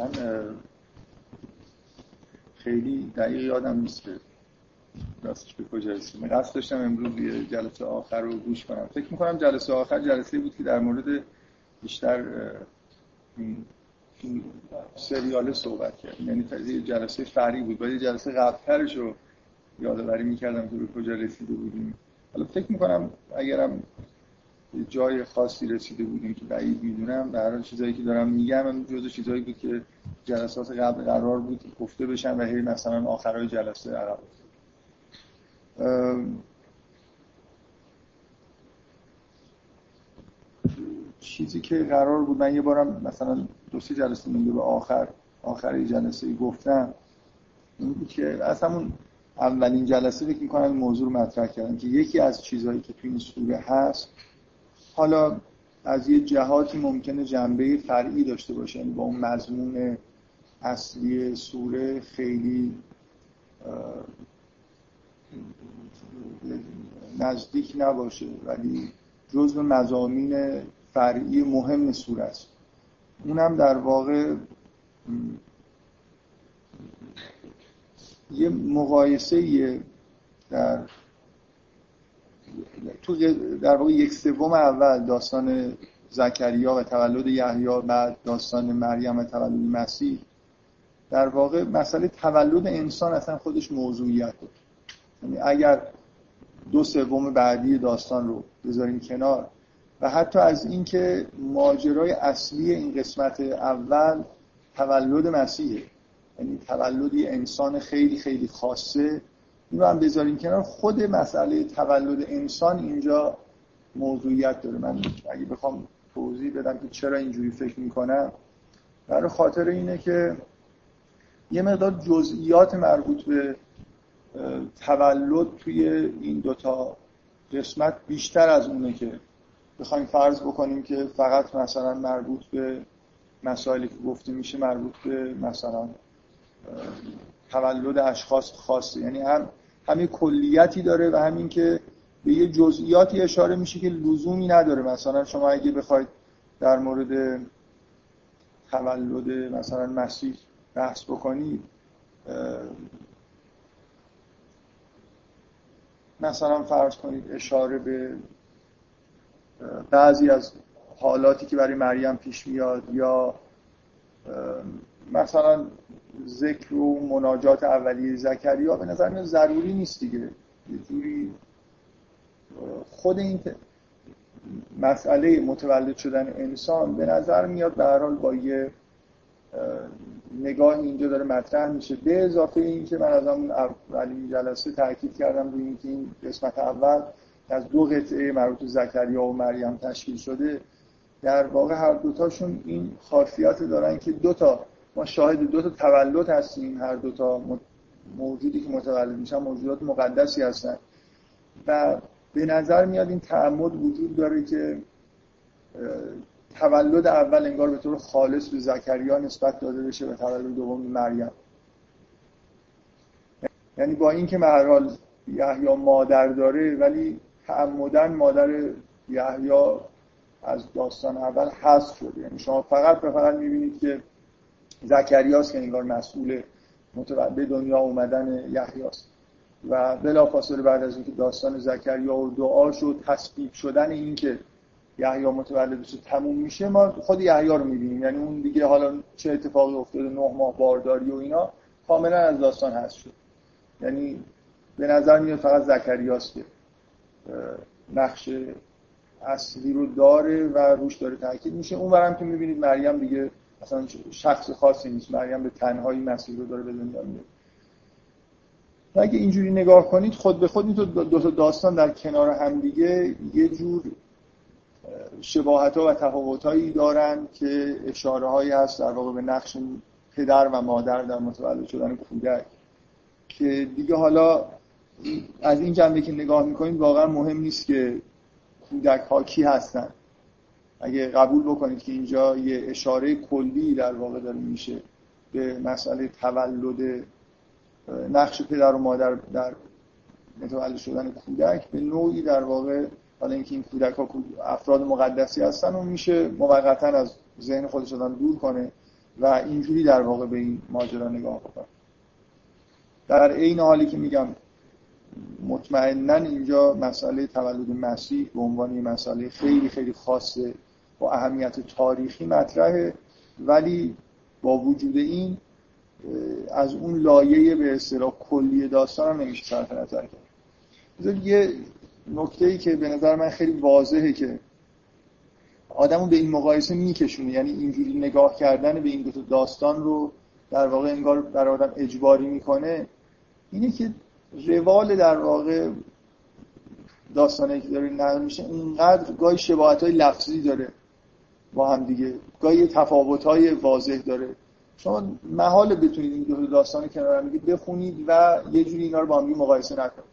من خیلی دقیق یادم نیست که راستش به کجا رسیم قصد داشتم امروز یه جلسه آخر رو گوش کنم. فکر می‌کنم جلسه آخر جلسه بود که در مورد بیشتر سریال صحبت کرد یعنی یه جلسه فری بود. باید جلسه قبلترش رو یادآوری می‌کردم که به کجا رسیده بودیم. حالا فکر می‌کنم اگرم جای خاصی رسیده بودیم که بعید می‌دونم. هر چیزایی که دارم میگم جزو چیزایی بود که جلسات قبل قرار بود گفته بشن و هی مثلا آخرای جلسه عقب چیزی که قرار بود من یه بارم مثلا دو سه جلسه مونده به آخر آخر جلسه گفتم این که از همون اولین جلسه فکر می‌کنم موضوع رو مطرح کردم که یکی از چیزهایی که تو این سوره هست حالا از یه جهاتی ممکنه جنبه فرعی داشته باشه یعنی با اون مضمون اصلی سوره خیلی نزدیک نباشه ولی جزء مزامین فرعی مهم سوره است. اونم در واقع یه مقایسه در تو در واقع یک سوم اول داستان زکریا و تولد یحیی بعد داستان مریم و تولد مسیح. در واقع مسئله تولد انسان اصلا خودش موضوعیت بود. یعنی اگر دو سوم بعدی داستان رو بذاریم کنار و حتی از اینکه ماجرای اصلی این قسمت اول تولد مسیحه. یعنی تولدی انسان خیلی خیلی خاصه این رو هم بذاریم کنار. خود مسئله تولد انسان اینجا موضوعیت داره. من اگه بخوام توضیح بدم که چرا اینجوری فکر می‌کنم برای خاطر اینه که یه مقدار جزئیات مربوط به تولد توی این دوتا قسمت بیشتر از اونه که بخوایم فرض بکنیم که فقط مثلا مربوط به مسائلی که گفته میشه مربوط به مثلا تولد اشخاص خاصه. یعنی هم همین کلیتی داره و همین که به یه جزئیاتی اشاره میشه که لزومی نداره. مثلا شما اگه بخواید در مورد تولد مثلا مسیح بحث بکنید مثلا فرض کنید اشاره به بعضی از حالاتی که برای مریم پیش میاد یا مثلا ذکر و مناجات اولیه زکریا به نظر میاد ضروری نیست دیگه. یه جوری خود این مسئله متولد شدن انسان به نظر میاد به هر حال با یه نگاه اینجا داره مطرح میشه. به اضافه این که من از همون اولین جلسه تاکید کردم روی اینکه این قسمت اول از دو قطعه مربوط زکریا و مریم تشکیل شده. در واقع هر دوتاشون این خاصیت دارن که دوتا ما شاهد دو تا تولد هستیم هر دو تا موجودی که متولد میشن موجودات مقدسی هستن. و به نظر میاد این تعمد وجود داره که تولد اول انگار به طور خالص به زکریا نسبت داده بشه و تولد دوم مریم. یعنی با اینکه محرال یحیی مادر داره ولی تعمدن مادر یحیی از داستان اول حذف شده. یعنی شما فقط به فقط می‌بینید که زکریاست که انگار مسئول به دنیا اومدن یحیاست. و بلافاصله بعد از اینکه داستان زکریا و دعاش و تصدیق شدن این که یحیی متولد بشه تموم میشه ما خود یحیی رو می‌بینیم. یعنی اون دیگه حالا چه اتفاقی افتاده نه ماه بارداری و اینا کاملا از داستان هست شد. یعنی به نظر میاد فقط زکریاست که نقش اصلی رو داره و روش داره تاکید میشه. اون برم که می‌بینید مریم دیگه اصلا شخص خاصی نیست. مریم به تنهایی مسیح رو داره به دنیا میاد و اگه اینجوری نگاه کنید خود به خود این دو تا داستان در کنار هم دیگه یه جور شباهت ها و تفاوت هایی دارن که اشاره هایی هست در واقع به نقش پدر و مادر در متولد شدن کودک. که دیگه حالا از این جنبه که نگاه می‌کنید واقعا مهم نیست که کودک ها کی هستن. اگه قبول بکنید که اینجا یه اشاره کلی در واقع داره میشه به مسئله تولد نقش پدر و مادر در متولد شدن کودک به نوعی در واقع حالا اینکه این کودک ها افراد مقدسی هستن و میشه موقتا از ذهن خودش دور کنه و اینجوری در واقع به این ماجرا نگاه بکنم در عین حالی که میگم مطمئنا اینجا مسئله تولد مسیح به عنوان مسئله خیلی خیلی خاصه. با اهمیت تاریخی مطرحه. ولی با وجود این از اون لایه به اصطلاح کلی داستان هم نمیشه صرف نظر کرد. یه نکته ای که به نظر من خیلی واضحه که آدمو به این مقایسه میکشونه. یعنی اینجوری نگاه کردن به این دو داستان رو در واقع انگار بر آدم اجباری می‌کنه اینه که روال در واقع داستانی که داره نقل میشه اینقدر گاهی شباهت های لفظی داره. با هم دیگه. گاهی تفاوت های واضح داره. شما محال بتونید این دو داستان کنار هم بخونید و یه جوری اینا رو با هم مقایسه نکنید.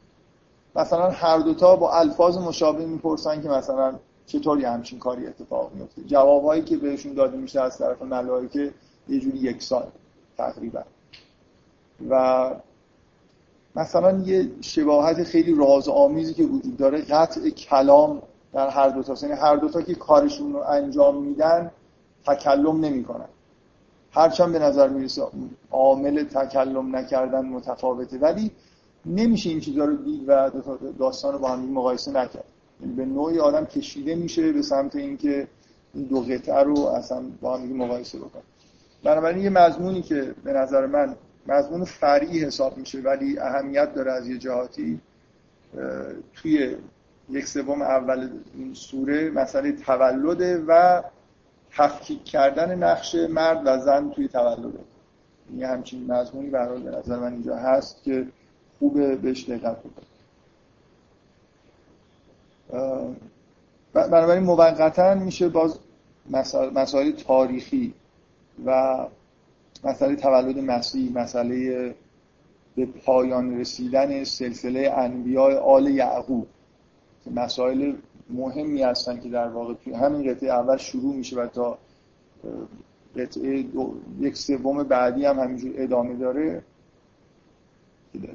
مثلا هر دوتا با الفاظ مشابه می‌پرسن که مثلا چطور یه همچین کاری اتفاق میفته جوابایی که بهشون داده میشه از طرف ملائکه یه جوری یک سال تقریبا. و مثلا یه شباهت خیلی راز آمیزی که وجود داره قطع کلام در هر دوتا یعنی هر دوتا که کارشون رو انجام میدن تکلم نمی‌کنن. هرچند به نظر می‌رسه عامل تکلم نکردن متفاوته. ولی نمیشه این چیزها رو دید و داستان رو با هم مقایسه نکرد. یعنی به نوعی آدم کشیده میشه به سمت اینکه این دو قطعه رو اصلا با هم مقایسه بکنه. بنابراین یه مضمونی که به نظر من مضمون فرعی حساب میشه ولی اهمیت داره از یه جهاتی توی یک سوم اول این سوره مسئله تولده و تفکیک کردن نقش مرد و زن توی تولده. یه همچین مضمونی برای به نظر من اینجا هست که خوبه بهش دقت بکنید. بنابراین موقتا میشه باز مسائل تاریخی و مسئله تولد مسیح مسئله به پایان رسیدن سلسله انبیاء آل یعقوب. مسائل مهمی هستن که در واقع همین قطعه اول شروع میشه و تا قطعه یک سوم بعدی هم همینجور ادامه داره.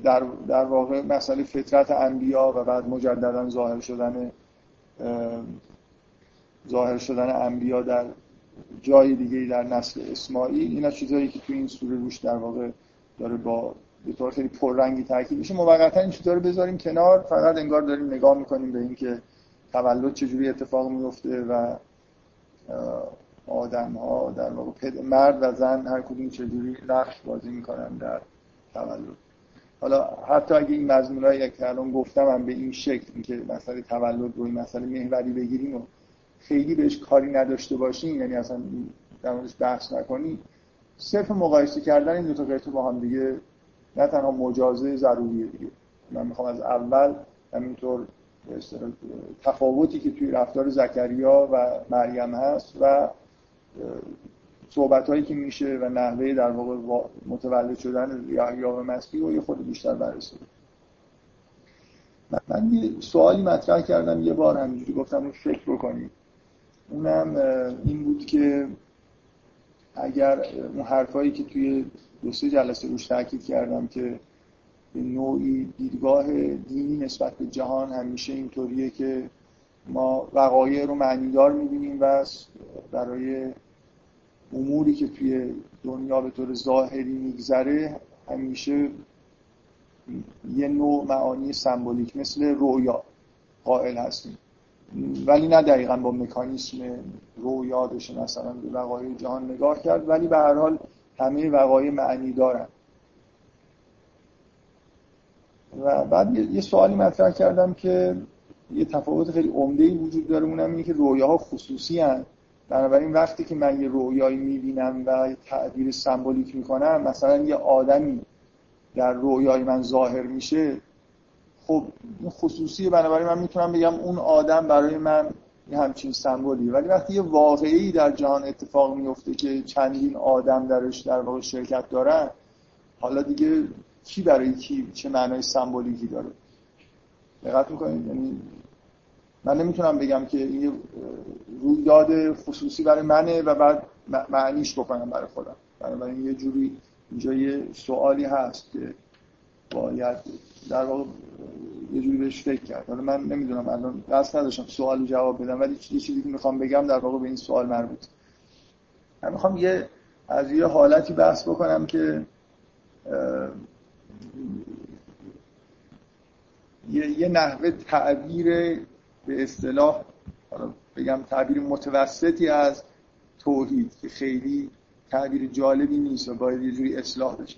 در, در واقع مسئله فطرت انبیا و بعد مجددا ظاهر شدن ظاهر شدن انبیا در جای دیگه در نسل اسماعیل اینا چیزایی که تو این سوره روش در واقع داره با به طور خیلی پررنگی تاکید میشه. موقتا این چیزا رو بذاریم کنار. فقط انگار داریم نگاه می‌کنیم به اینکه تولد چجوری اتفاق میفته و آدم ها در واقع مرد و زن هر کدوم چجوری نقش بازی می‌کنن در تولد. حالا حتی اگه این مضمونایی که الان گفتم هم به این شکل اینکه مسئله تولد رو این مسئله محوری بگیریم و خیلی بهش کاری نداشته باشیم یعنی اصلا در موردش بحث نکنیم صرف مقایسه کردن این دو تا قطعه با هم دیگه نه تنها مجازه ضروریه دیگه. من می‌خوام از اول همینطور تفاوتی که توی رفتار زکریا و مریم هست و صحبت هایی که میشه و نحوه در واقع متولد شدن یا و مسیح و یه خود بیشتر بررسی من یه سوالی مطرح کردم یه بار همینجوری گفتم فکر بکنید اونم این بود که اگر اون حرفایی که توی دو سه جلسه روش تاکید کردم که به نوعی دیدگاه دینی نسبت به جهان همیشه اینطوریه که ما وقایع رو معنیدار می‌بینیم و برای اموری که توی دنیا به طور ظاهری میگذره همیشه یه نوع معانی سمبولیک مثل رویا قائل هستیم. ولی نه دقیقا با مکانیسم رویا بشه مثلا به وقایع جهان نگاه کرد ولی به هر حال همه وقایع معنی دارن. و بعد یه سوالی مطرح کردم که یه تفاوت خیلی عمده وجود داره اونم اینه که رویاها خصوصی هن. بنابراین وقتی که من یه رویایی می‌بینم و تعبیر سمبولیک می‌کنم مثلا یه آدمی در رویای من ظاهر میشه خب این خصوصیه. بنابراین من می‌تونم بگم اون آدم برای من یه همچین سمبولیه ولی وقتی یه واقعی در جهان اتفاق میفته که چندین آدم درش در واقع شرکت دارن حالا دیگه کی برای کی چه معنای سمبولیکی داره؟ دقت می‌کنید؟ یعنی من نمی‌تونم بگم که این رویداد خصوصی برای منه و بعد معنیش بکنم برای خودم. بنابراین یه جوری اینجا یه سوالی هست که باید در واقع یه جوری بهش فکر کرد. حالا من نمی‌دونم الان دست نداشتم سوال جواب بدم ولی یه چیزی که می‌خوام بگم در واقع به این سوال مربوط. من می‌خوام یه از یه حالتی بحث بکنم که یه, یه نحوه تعبیر به اصطلاح بگم تعبیر متوسطی از توحید که خیلی تعبیر جالبی نیست و باید یه جوری اصلاح بشه.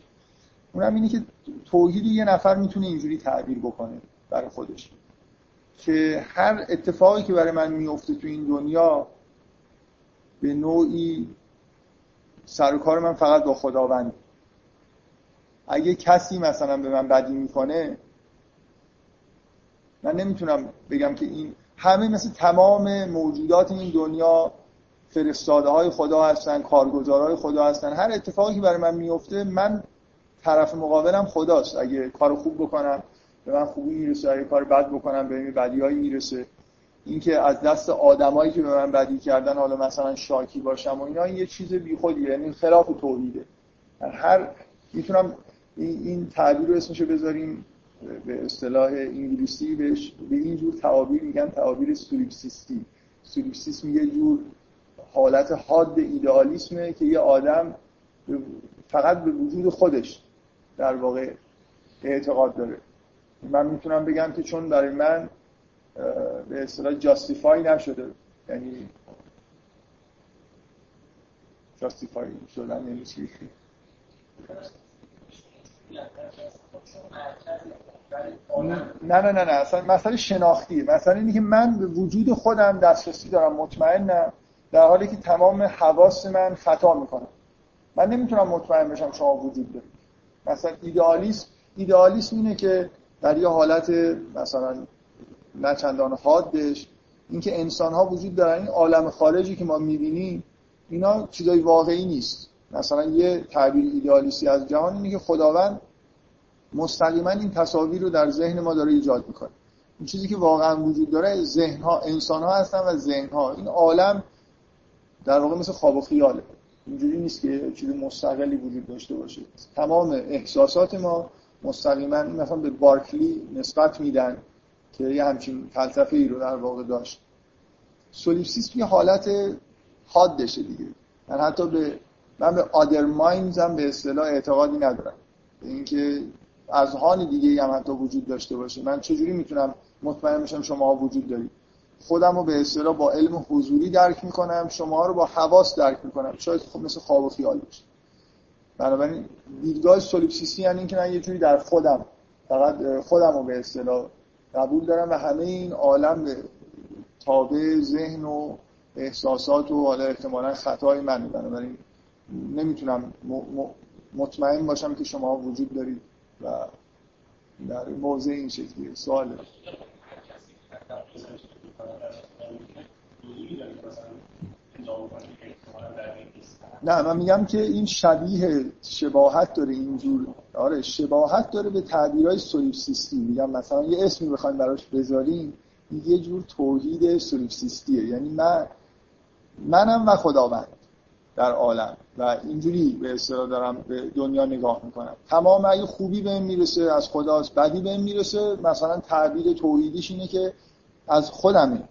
اونم اینه که توحید یه نفر می‌تونه اینجوری تعبیر بکنه. برای خودش. که هر اتفاقی که برای من میفته تو این دنیا به نوعی سر و کار من فقط با خداوند. اگه کسی مثلا به من بدی می‌کنه من نمی‌تونم بگم که این همه مثل تمام موجودات این دنیا فرستاده های خدا هستن کارگزارهای خدا هستن. هر اتفاقی که برای من میفته من طرف مقابلم خداست. اگه کار خوب بکنم به من خوبی می‌رسه. اگه کار بد بکنم به این بدیهایی می‌رسه. اینکه از دست آدمایی که به من بدی کردن حالا مثلا شاکی باشم و اینا یه چیز بیخودیه. یعنی خلاف توحیده. هر می‌تونم این تعبیر رو اسمشو بذاریم. به اصطلاح انگلیسی بهش به این جور تعابیر میگن تعابیر سولیپسیستی سولیپسیسم یه جور حالت حاد ایدئالیسمه که یه آدم فقط به وجود خودش در واقع اعتقاد داره. من می‌تونم بگم که چون برای من به اصطلاح جاستیفای نشده. یعنی جاستیفای شدن یعنی چی؟ نه نه نه نه اصلا مسئله شناختی. مثلا اینی که من به وجود خودم دسترسی دارم مطمئنم. در حالی که تمام حواس من خطا می‌کنم من نمی‌تونم مطمئن بشم شما وجود دارید. مثلا ایدئالیسم ایدئالیسم اینه که در یه حالت مثلا نه چندان حادش اینکه انسان ها وجود دارن این عالم خارجی که ما می‌بینیم اینا چیزای واقعی نیست. مثلا یه تعبیر ایدئالیستی از جهان اینه که خداوند مستقیما این تصاویر رو در ذهن ما داره ایجاد می‌کنه. این چیزی که واقعا وجود داره ذهن ها انسان ها هستن و ذهن ها این عالم در واقع مثل خواب و خیاله. اینجوری نیست که چیز مستقلی وجود داشته باشه. تمام احساسات ما مستقیما مثلا به بارکلی نسبت میدن که یه همچین فلسفه ای رو در واقع داشت. سولیپسیسم یه حالت حادشه دیگه. من حتی به من به آدر هم به اصطلاح اعتقادی ندارم. اینکه از هان دیگه هم حتی وجود داشته باشه. من چجوری می‌تونم مطمئن بشم شما وجود دارید؟ خودم رو به اصطلاح با علم حضوری درک می‌کنم شما رو با حواس درک می‌کنم. شاید خب مثل خواب و خیال باشه. بنابراین دیدگاه سولیپسیسی یعنی اینکه من یه جوری در خودم فقط خودم رو به اصطلاح قبول دارم و همه این عالم تابع ذهن و احساسات و حالا احتمالا خطای من بنابراین نمی‌تونم مطمئن باشم که شما وجود دارید و در موضع این شکلی. سواله. نه من میگم که این شبیه شباهت داره اینجور. آره شباهت داره به تعبیرهای سولیپسیستی میگم مثلا یه اسمی بخوایم براش بذاریم یه جور توحید سولیپسیستیه یعنی من منم و خداوند در عالم. و اینجوری به اصطلاح دارم به دنیا نگاه می‌کنم. تمام اگه خوبی بهم می‌رسه از خداست بدی بهم می‌رسه مثلا تعبیر توحیدیش اینه که از خودمه.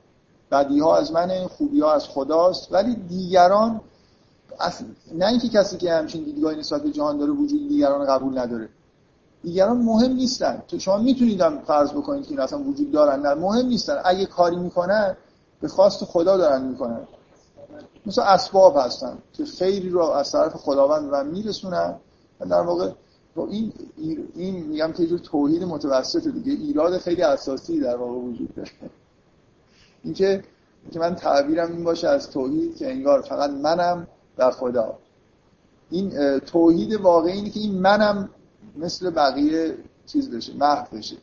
بدی ها از منه خوبی ها از خداست. ولی دیگران نه اینکه کسی که همچین دیدگاهی نسبت به جهان داره وجود دیگران قبول نداره. دیگران مهم نیستن. تو شما می‌تونید هم فرض بکنید که اصلا وجود دارن. نه مهم نیستن. اگه کاری می‌کنن به خواست خدا دارن می‌کنن. مثل اسباب هستن که خیری رو از طرف خداوند و میرسونن. و در واقع این این میگم که جور توحید متوسط دیگه. ایراد خیلی اساسی در واقع وجود داره. اینکه که من تعبیرم این باشه از توحید که انگار فقط منم و خدا. این توحید واقعی اینه که این منم مثل بقیه چیز بشه محو بشه.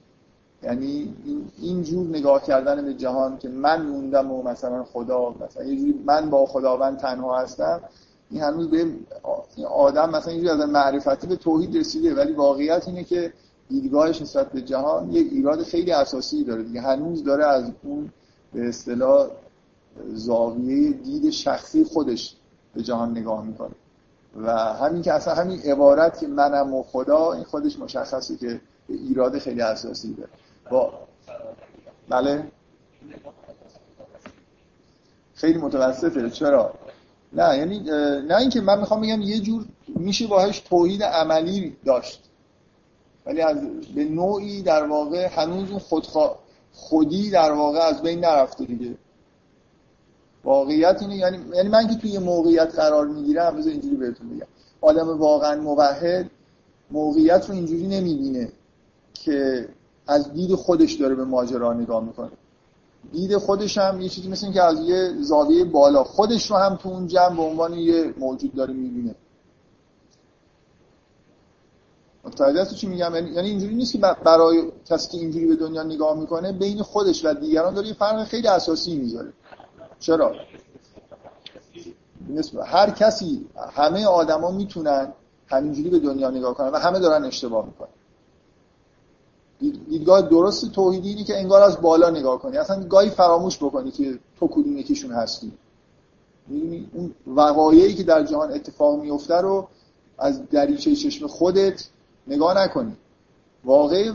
یعنی این جور نگاه کردن به جهان که من موندم و مثلا خدا مثلا یه جوری من با خداوند تنها هستم این هنوز به آدم مثلا اینجوری از معرفتی به توحید رسیده ولی واقعیت اینه که دیدگاهش نسبت به جهان یه ایراد خیلی اساسی داره دیگه. هنوز داره از اون به اصطلاح زاویه دید شخصی خودش به جهان نگاه می‌کنه. و همین که اصلا همین عبارت که منم و خدا این خودش مشخصه که ایراد خیلی اساسی داره. با بله؟ خیلی متوسطه. چرا؟ نه یعنی نه اینکه من می‌خوام بگم یه جور میشه باهاش توحید عملی داشت. ولی از به نوعی در واقع هنوز اون خودخوا... خودی در واقع از بین نرفته دیگه. واقعیت اینه. یعنی یعنی من که توی موقعیت قرار می‌گیرم بذار اینجوری بهتون بگم. آدم واقعا موحد موقعیت رو اینجوری نمی‌بینه که از دید خودش داره به ماجرا نگاه می‌کنه. دید خودش هم یه چیزی مثل که از یه زاویه بالا خودش رو هم تو اون جمع به عنوان یه موجود داره می‌بینه. متوجه چی میگم؟ یعنی-, یعنی اینجوری نیست که برای کسی که اینجوری به دنیا نگاه می‌کنه بین خودش و دیگران داره یه فرق خیلی اساسی می‌ذاره. چرا؟ هر کسی همه آدما می‌تونن همینجوری به دنیا نگاه کنن و همه دارن اشتباه می‌کنن. دیدگاه درست توحیدی اینه که انگار از بالا نگاه کنی. اصلا گاهی فراموش بکنی که تو کدوم یکیشون هستی. اون وقایعی که در جهان اتفاق میفته رو از دریچه چشم خودت نگاه نکنی. واقعی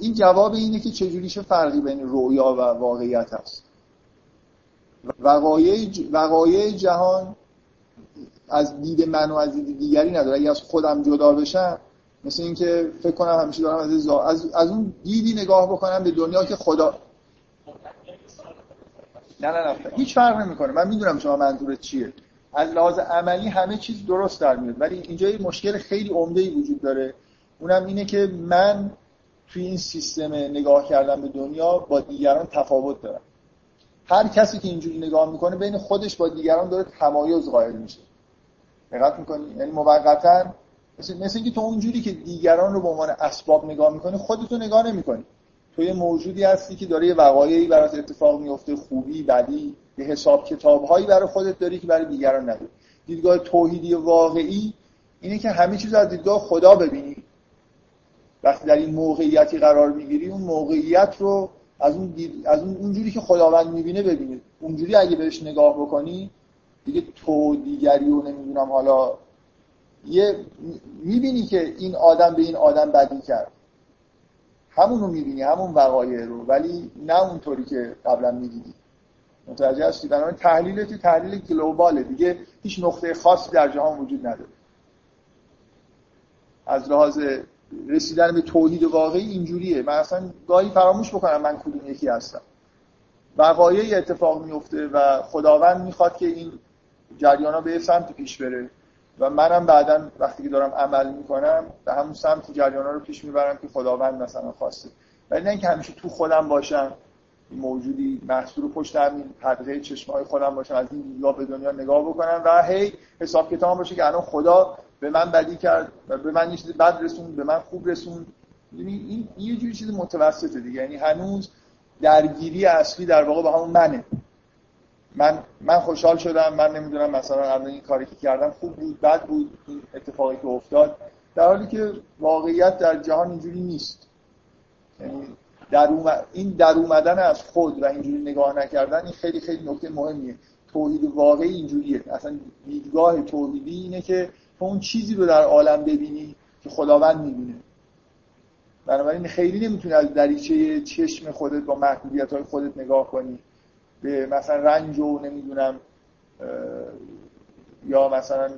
این جواب اینه که چجوری چه فرقی بین رویا و واقعیت هست. وقایع جهان از دید من و از دید دیگری نداره. اگه از خودم جدا بشم مثل اینکه فکر کنم همیشه دارم از, از, از اون دیدی نگاه بکنم به دنیا که خدا نه نه نه هیچ فرق نمی‌کنه. من می‌دونم شما منظورت چیه. از لحاظ عملی همه چیز درست در میاد. ولی اینجا یه مشکل خیلی عمده ای وجود داره. اونم اینه که من توی این سیستم نگاه کردن به دنیا با دیگران تفاوت دارم. هر کسی که اینجوری نگاه می‌کنه بین خودش با دیگران داره تمایز قائل میشه. دقت می‌کنی؟ یعنی موقتا مثل, مثل اینکه تو اونجوری که دیگران رو به عنوان اسباب نگاه می‌کنی خودتو نگاه نمی‌کنی. تو یه موجودی هستی که داره یه وقایعی برات اتفاق میفته خوبی بدی یه حساب کتابهایی برای خودت داری که برای دیگران نداری. دیدگاه توحیدی واقعی اینه که همه چیز از دیدگاه خدا ببینی. وقتی در این موقعیتی قرار می‌گیری اون موقعیت رو از اون, از اون اونجوری که خداوند می‌بینه ببینید اونجوری اگه بهش نگاه بکنی دیگه تو دیگری رو نمی‌دونم. حالا یه می‌بینی که این آدم به این آدم بدی کرد. همون رو می‌بینی همون وقایع رو ولی نه اونطوری که قبلا می‌دیدی. متوجه هستی؟ بنابراین تحلیل تحلیل گلوباله. دیگه هیچ نقطه خاصی در جهان وجود نداره. از لحاظ رسیدن به توحید واقعی اینجوریه. من اصلا گاهی فراموش بکنم من کدوم یکی هستم. وقایعی اتفاق میفته و خداوند می‌خواد که این جریان ها به سمت پیش بره. و منم بعدا وقتی که دارم عمل می‌کنم به همون سمت جریان ها رو پیش می‌برم که خداوند مثلا خواسته. ولی نه اینکه همیشه تو خودم باشم موجودی محصول پشت همین حلقه چشم های خودم باشم از این دیدگاه به دنیا نگاه بکنم و هی حساب کتاب باشه که الان خدا به من بدی کرد و به من یه چیز بد رسون به من خوب رسون یعنی این یه جوری چیز متوسطه دیگه. یعنی هنوز درگیری اصلی در واقع با همون منه. من من خوشحال شدم من نمی‌دونم مثلا الان این کاری که کردم خوب بود بد بود این اتفاقی که افتاد. در حالی که واقعیت در جهان اینجوری نیست. یعنی در این در اومدن از خود و اینجوری نگاه نکردن این خیلی خیلی نکته مهمیه. توحید واقعی اینجوریه. اصلا دیدگاه توحیدی اینه که تو اون چیزی رو در عالم ببینی که خداوند می‌بینه. بنابراین خیلی نمی‌تونی از دریچه چشم خودت با محدودیت های خودت نگاه کنی. به مثلا رنج و نمی‌دونم یا مثلا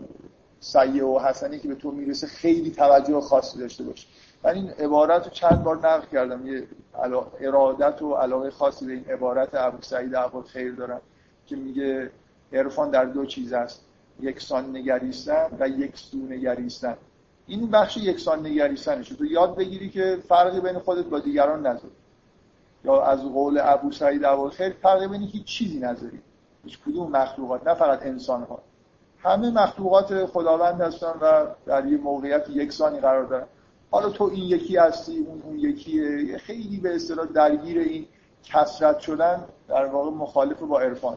سیه و حسنی که به تو می‌رسه خیلی توجه خاصی داشته باشه من این عبارت رو چند بار نقل کردم. یه ارادت و علاقه خاصی به این عبارت ابو سعید ابو خیر دارم که میگه عرفان در دو چیز است. یکسان نگریستن و یک سو نگریستن. این بخش یکسان نگریستنشه تو یاد بگیری که فرقی بین خودت با دیگران نذاری. یا از قول ابو سعید خیر فرقی بین هیچ چیزی نذاری. هیچ کدوم مخلوقات نه فقط انسان ها همه مخلوقات خداوند هستن و در یه موقعیت یکسانی قرار دارن. حالا تو این یکی هستی اون اون یکیه. خیلی به اصطلاح درگیر این کسرت شدن در واقع مخالف با عرفان.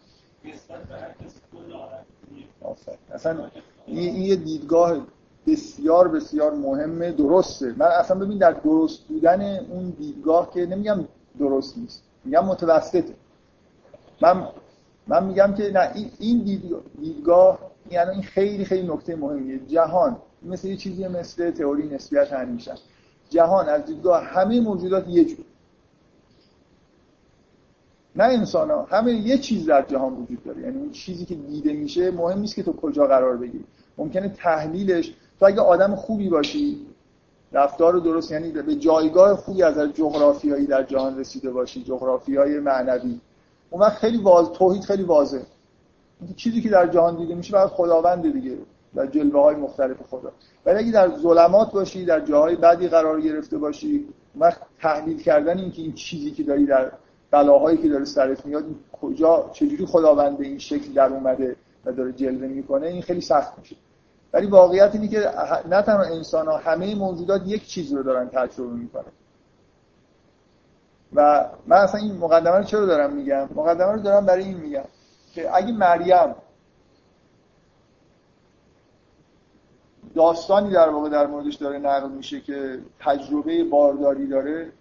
اصلا این یه دیدگاه بسیار بسیار مهمه درسته. من اصلا ببین در درست بودن اون دیدگاه که نمیگم درست نیست میگم متوسطه. من من میگم که نه این دیدگاه یعنی این خیلی خیلی نکته مهمیه. جهان مثل یه چیزی مثل تئوری نسبیت همیشه جهان از دیدگاه همه موجودات یه جور نه انسان ها همه یه چیز در جهان وجود داره. یعنی اون چیزی که دیده میشه مهم نیست که تو کجا قرار بگیری. ممکنه تحلیلش تو اگه آدم خوبی باشی رفتار درست یعنی به جایگاه خوبی از جغرافیایی در جهان رسیده باشی جغرافیای معنوی. اون وقت خیلی واضح توحید خیلی واضحه. چیزی که در جهان دیده میشه بعد خداوند دیگه در جلوه های مختلف خدا. ولی اگه در ظلمات باشی در جاهای بدی قرار گرفته باشی وقت تحلیل کردن این که این چیزی که داری در بلاهایی که داره سرت میاد کجا چجوری خداوند این شکل در اومده و داره جلوه می‌کنه این خیلی سخت میشه. ولی واقعیت اینه که نه تنها انسان ها همه موجودات یک چیز رو دارن تجربه می‌کنن. و من اصلا این مقدمه رو چرا دارم میگم؟ مقدمه رو دارم برای این میگم که اگه مریم داستانی در واقع در موردش داره نقل میشه که تجربه بارداری داره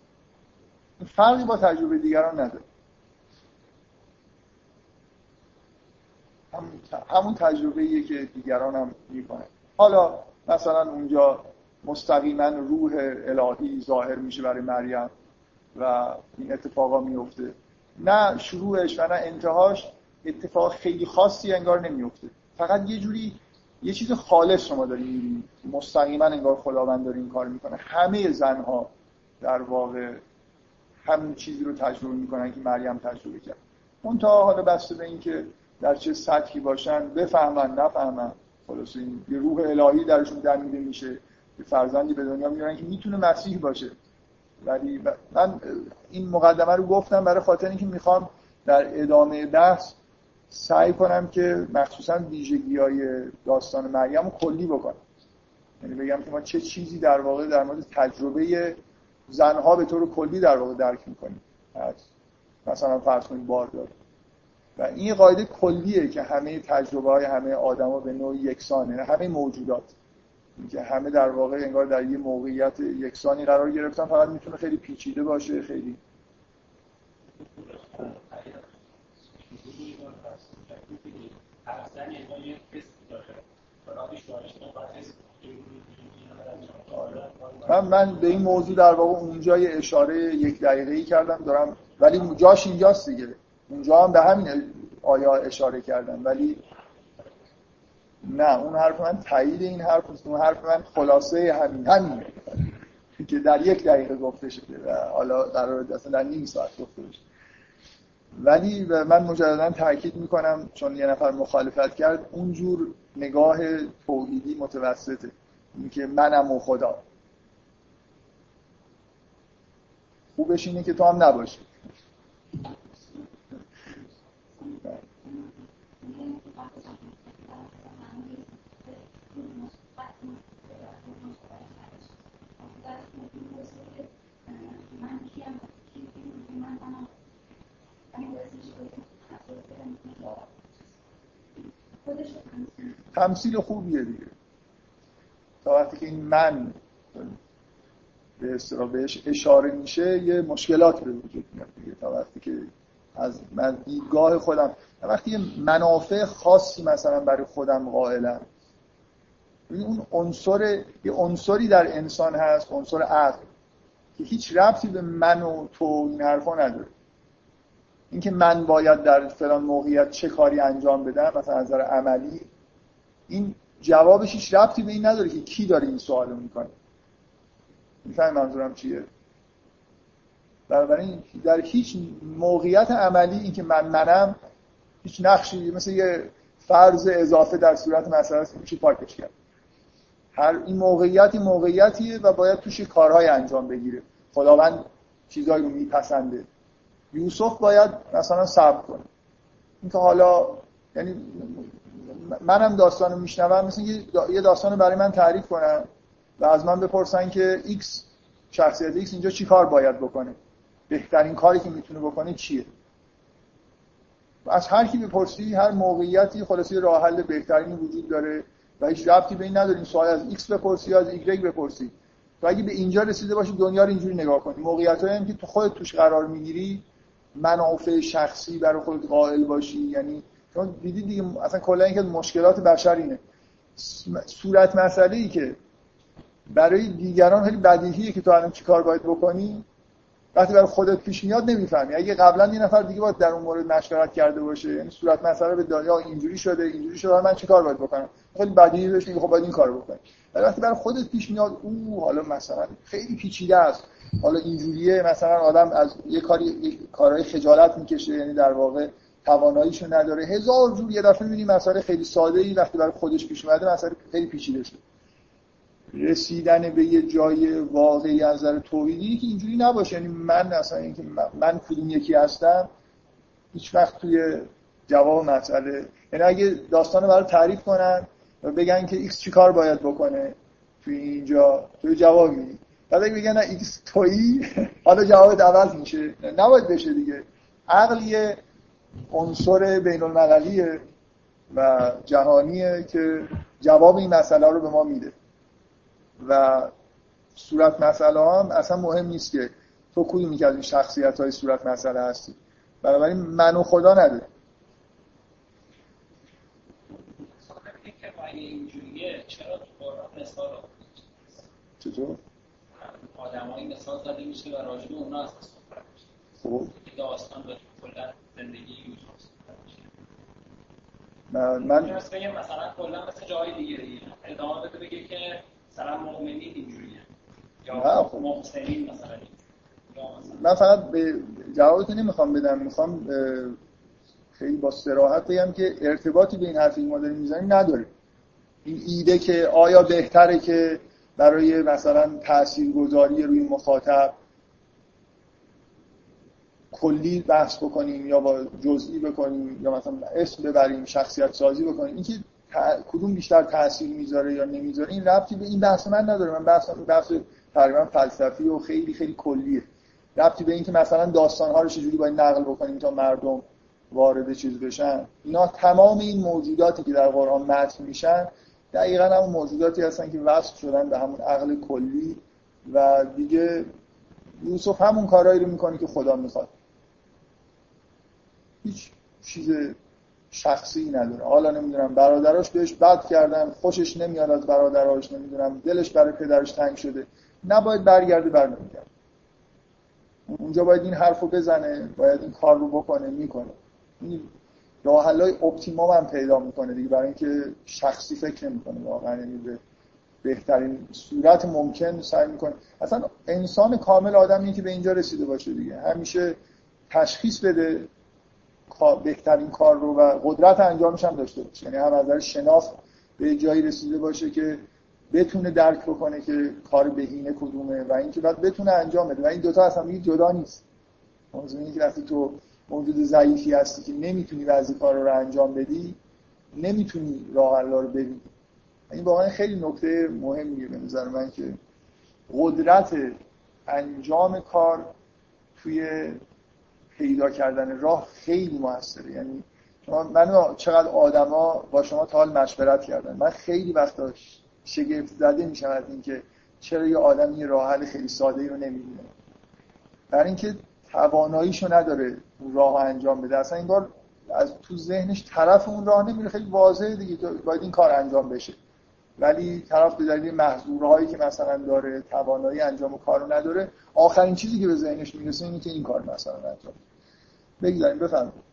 فرقی با تجربه دیگران نداره. همون تجربه که دیگران هم می‌کنه حالا مثلا اونجا مستقیما روح الهی ظاهر میشه برای مریم و این اتفاقا میفته نه شروعش و نه انتهاش اتفاق خیلی خاصی انگار نمیفته فقط یه جوری یه چیز خالص شما داری می‌بینید مستقیما انگار خداوند داره این کار می‌کنه. همه زنها در واقع همین چیزی رو تجربه می‌کنن که مریم تجربه کرد. اون تا حالا بسته به اینکه در چه سطحی باشن بفهمن نفهمن. خلاص این یه روح الهی درشون دمیده میشه. یه فرزندی به دنیا میارن که می‌تونه مسیح باشه. ولی من این مقدمه رو گفتم برای خاطر اینکه می‌خوام در ادامه بحث سعی کنم که مخصوصا ویژگی های داستان مریم رو کلی بکنم. یعنی بگم که ما چه چیزی در واقع در مورد تجربه زنها به طور کلی در واقع درک می‌کنیم مثلا فرض کنید بارداری و این قاعده کلیه که همه تجربه های همه آدما به نوعی یکسانه همه موجودات. که همه در واقع انگار در یه موقعیت یکسانی قرار گرفتن فقط می‌تونه خیلی پیچیده باشه خیلی. من من به این موضوع در واقع اونجا یه اشاره یک دقیقه ای کردم دارم ولی جاش اینجاست دیگه. اونجا هم به همین آیا اشاره کردم ولی نه اون حرف من تایید این حرف اون حرف من خلاصه همین همین که در یک دقیقه گفته شده و حالا قرار اصلا در نیم ساعت گفته بشه ولی من مجددا تاکید می‌کنم چون یه نفر مخالفت کرد اونجور نگاه توحیدی متوسطه. اینکه منم و خدا. خوبش اینه که تو هم نباشی. تمثیل خوبیه دیگه. که این من به اصطلاح بهش اشاره میشه یه مشکلات به وجود میاد دیگه تا وقتی که از من دیدگاه خودم. وقتی یه منافع خاصی مثلا برای خودم قائلم اون عنصر یه عنصری در انسان هست عنصر عقل که هیچ ربطی به من و تو این حرفا نداره. اینکه من باید در فلان موقعیت چه کاری انجام بدم مثلا از نظر عملی این جوابش هیچ ربطی به این نداره که کی داره این سوالو می‌کنه. میفهم منظورم چیه؟ بنابراین در هیچ موقعیت عملی اینکه من منم هیچ نقشی مثل یه فرض اضافه در صورت مسئله است میشه پاکش کرد. هر این موقعیتی موقعیتیه و باید توش کارهای انجام بگیره. خداوند چیزایی رو میپسنده. یوسف باید مثلا صبر کنه. اینکه حالا یعنی منم داستانو میشنوم مثل یه داستانو برای من تعریف کنن و از من بپرسن که ایکس شخصیت ایکس اینجا چی کار باید بکنه؟ بهترین کاری که می‌تونه بکنه چیه؟ از هر کی بپرسی هر موقعیتی خلاصه یه راه حل بهترین وجود داره و هیچ ربطی به این نداره این سوال از x بپرسی از y بپرسی. تو اگه به اینجا رسیده باشی دنیا رو اینجوری نگاه کنی. موقعیت هم که تو خودت توش قرار می‌گیری منافع شخصی برای خودت قائل باشی. یعنی چون دیدی دیگه اصلا کلا اینکه مشکلات بشر اینه. صورت مسئله ای که برای دیگران خیلی بدیهیه که تو الان چیکار باید بکنی وقتی برای خودت پیش میاد نمی‌فهمی. اگه قبلا یه نفر دیگه باید در اون مورد مشورت کرده باشه یعنی صورت مسئله به دنیا اینجوری شده اینجوری شده من چیکار باید بکنم؟ خیلی بدیهی بهش میگه خب باید این کارو بکنی. ولی وقتی برای خودت پیش میاد او حالا مثلا خیلی پیچیده است. حالا اینجوریه مثلا آدم از یه کاری کارهای خجالت می‌کشه یعنی در واقع تواناییشو نداره. هزار جور یه دفعه می‌بینی مسئله خیلی ساده ای وقتی برای خودش پیش اومده مسئله خیلی پیچیده شده رسیدن به یه جای واقعی از نظر توحیدی که اینجوری نباشه. یعنی من اصلا اینکه من کدوم یکی هستم هیچ وقت توی جواب مسئله یعنی اگه داستان برای تعریف کنن و بگن که ایکس چی کار باید بکنه توی اینجا توی جواب میدی. بعد اگه بگن ایکس تویی حالا جواب عوض میشه. نباید بشه دیگه. عقل یه عنصر بین المللیه و جهانیه که جواب این مسئله رو به ما میده. و صورت مسئله هم اصلا مهم نیست که تو کدومی که از این شخصیت های صورت مسئله هستی. بنابراین من و خدا نداره چطور؟ آدمایی مثال زده میشه و راجع اونا از خب. داستان به کلا. زندگی من من مثلا کلا مثل جای دیگه دیگه. ادامه بده بگه که مثلا مؤمنین اینجوریه. یا خب. محسنین مثلا من فقط به جوابتو نمی‌خوام بدم. می‌خوام خیلی با سراحت بگم که ارتباطی به این حرفی ما داریم می‌زنیم نداره. این ایده که آیا بهتره که برای مثلا تاثیرگذاری روی مخاطب کلی بحث بکنیم یا با جزئی بکنیم یا مثلا اسم ببریم شخصیت سازی بکنیم. اینکه کدوم بیشتر تاثیر می‌ذاره یا نمی‌ذاره این ربطی به این بحث من نداره. من بحث بحث تقریبا فلسفی و خیلی خیلی کلیه. ربطی به اینکه مثلا داستان ها رو چجوری باید نقل بکنیم تا مردم وارد چیز بشن. اینا تمام این موجوداتی که در قرآن متن میشن دقیقا همون موجوداتی هستن که وصل شدن به همون عقل کلی و دیگه یوسف همون کارهایی رو می‌کنه که خدا می‌خواد. هیچ چیز شخصی نداره. حالا نمی‌دونم برادراش بهش بد کردن خوشش نمیاد از برادراش نمی‌دونم دلش برای پدرش تنگ شده. نباید برگرده بر نمیگرد اونجا باید این حرفو بزنه باید این کار رو بکنه می‌کنه. این راه حلای اپتیموم هم پیدا می‌کنه دیگه برای اینکه شخصی فکر نمی‌کنه واقعا یعنی به بهترین صورت ممکن سعی می‌کنه. اصلا انسان کامل آدمی که به اینجا رسیده باشه دیگه. همیشه تشخیص بده بهترین کار رو و قدرت انجامش هم داشته باشه. یعنی هم از شناخت به جایی رسیده باشه که بتونه درک بکنه که کار بهینه کدومه و اینکه بعد بتونه انجام بده. و این دوتا اصلا میگه جدا نیست. موضوع اینه که وقتی تو موجود ضعیفی هستی که نمی‌تونی بعضی کار رو انجام بدی نمی‌تونی راه رو ببینی. این واقعا خیلی نکته مهمیه به نظر من که قدرت انجام کار توی پیدا کردن راه خیلی موثره. یعنی شما من چقدر آدما با شما تا حال مشورت کردن. من خیلی وقتا شگفت زده میشم از اینکه چرا یه آدمی راه حل خیلی ساده ای رو نمی‌بینه. برای اینکه تواناییشو نداره اون راه انجام بده. اصلا این بار از تو ذهنش طرف اون راه نمیره. خیلی واضحه دیگه. باید این کار انجام بشه. ولی طرف به دلیل محضورهایی که مثلا داره توانایی انجام کارو نداره آخرین چیزی که به ذهنش می‌رسه اینه که این کار مثلا انجام بگذاریم بفرمایید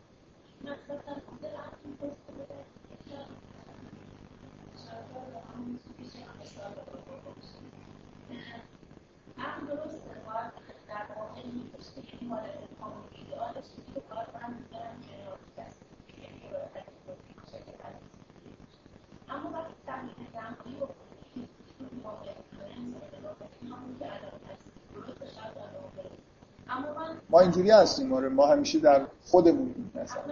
ما اینجوری هستیم آره. ما همیشه در خودمون مثلا.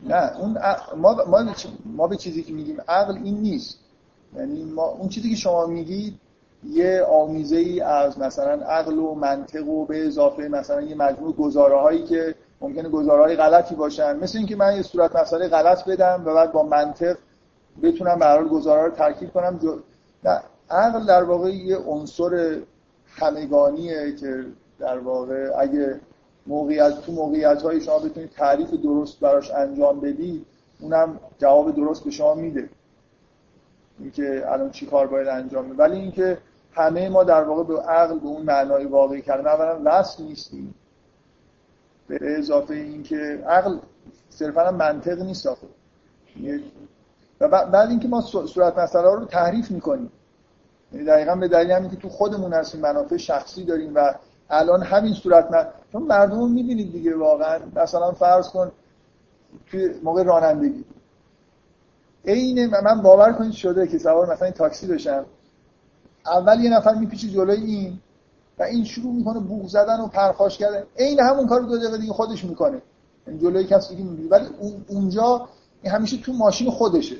نه اون ما ما ما به چیزی که میگیم عقل این نیست. یعنی ما اون چیزی که شما میگید یه آمیزه ای از مثلا عقل و منطق و به اضافه مثلا یه مجموع گزاره هایی که ممکنه گزاره های غلطی باشن. مثل اینکه من یه صورت مسئله غلط بدم و بعد با منطق بتونم به حال گزاره رو ترکیب کنم. جو... نه عقل در واقع یه عنصر همگانیه که در واقع اگه موقعیت تو موقعیت های شما بتونید تعریف درست براش انجام بدی اونم جواب درست به شما میده. اینکه الان چی کار باید انجام بده. ولی اینکه همه ما در واقع به عقل به اون معنای واقعی کردن اولا وصل نیستیم. به اضافه اینکه عقل صرفا منطق نیست آخه. و بعد اینکه ما صورت مسئله رو تحریف می‌کنیم. یعنی دقیقا به دلیل همین که تو خودمون هستیم منافع شخصی داریم و الان همین صورت من چون مردم رو می‌بینید دیگه واقعا. مثلا فرض کن توی موقع رانندگی. عین من باور کنید شده که سوار مثلا این تاکسی بشم. اول یه نفر میپیچه جلوی این و این شروع می‌کنه بوق زدن و پرخاش کردن. عین همون کارو دو دقیقه دیگه خودش می‌کنه. یعنی جلوی کسی دیگه می‌بینه. ولی اونجا همیشه تو ماشین خودشه.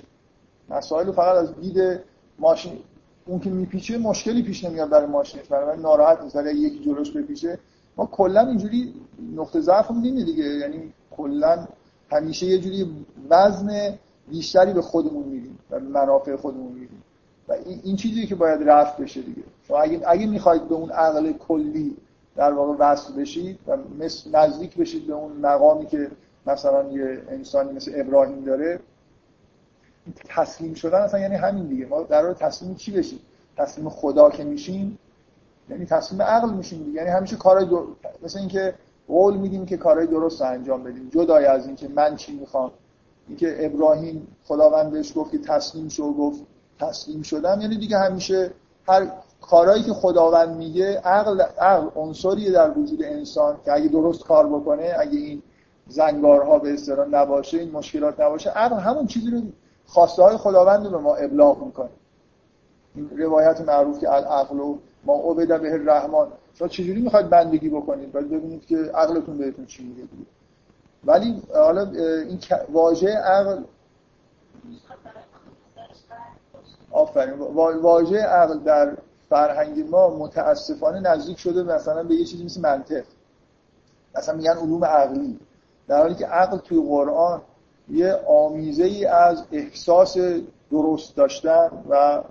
مسائل فقط از دید ماشین اون که میپیچه مشکلی پیش نمیاد برای ماشینش برای ناراحت نیست. اگه یکی جلوش بپیچه ما کلا اینجوری نقطه ضعف هم دیگه. یعنی کلا همیشه یه جوری وزن بیشتری به خودمون میدیم و منافع خودمون میدیم. و این چیزی که باید رفت بشه دیگه. شما اگه, اگه می‌خواید به اون عقل کلی در واقع وصل بشید و مثل نزدیک بشید به اون مقامی که مثلا یه انسانی مثل ابراهیم داره تسلیم شدن اصلا یعنی همین دیگه. ما قرار تسلیم چی بشیم؟ تسلیم خدا که میشیم؟ یعنی تسلیم عقل میشیم دیگه. یعنی همیشه کارهای در... مثل اینکه قول میدیم که کارهای درست انجام بدیم. جدای از اینکه من چی می‌خوام؟ اینکه ابراهیم خداوند بهش گفت که تسلیم شو گفت تسلیم شدم. یعنی دیگه همیشه هر کارهایی که خداوند میگه عقل عقل عنصریه در وجود انسان که اگه درست کار بکنه اگه این زنگارها به اصطلاح نباشه این مشکلات نباشه عقل همون چیزی رو خواسته های خداوند رو به ما ابلاغ می‌کنه. این روایت معروف که العقل و ما عبد به الرحمن. شما چجوری می‌خواید بندگی بکنید؟ ولی ببینید که عقلتون بهتون چی میگه ولی حالا این واژه عقل. آفرین. واژه عقل در فرهنگ ما متاسفانه نزدیک شده مثلا به یه چیزی مثل منطق. مثلا میگن علوم عقلی. در حالی که عقل توی قرآن یه آمیزه ای از احساس درست داشتن و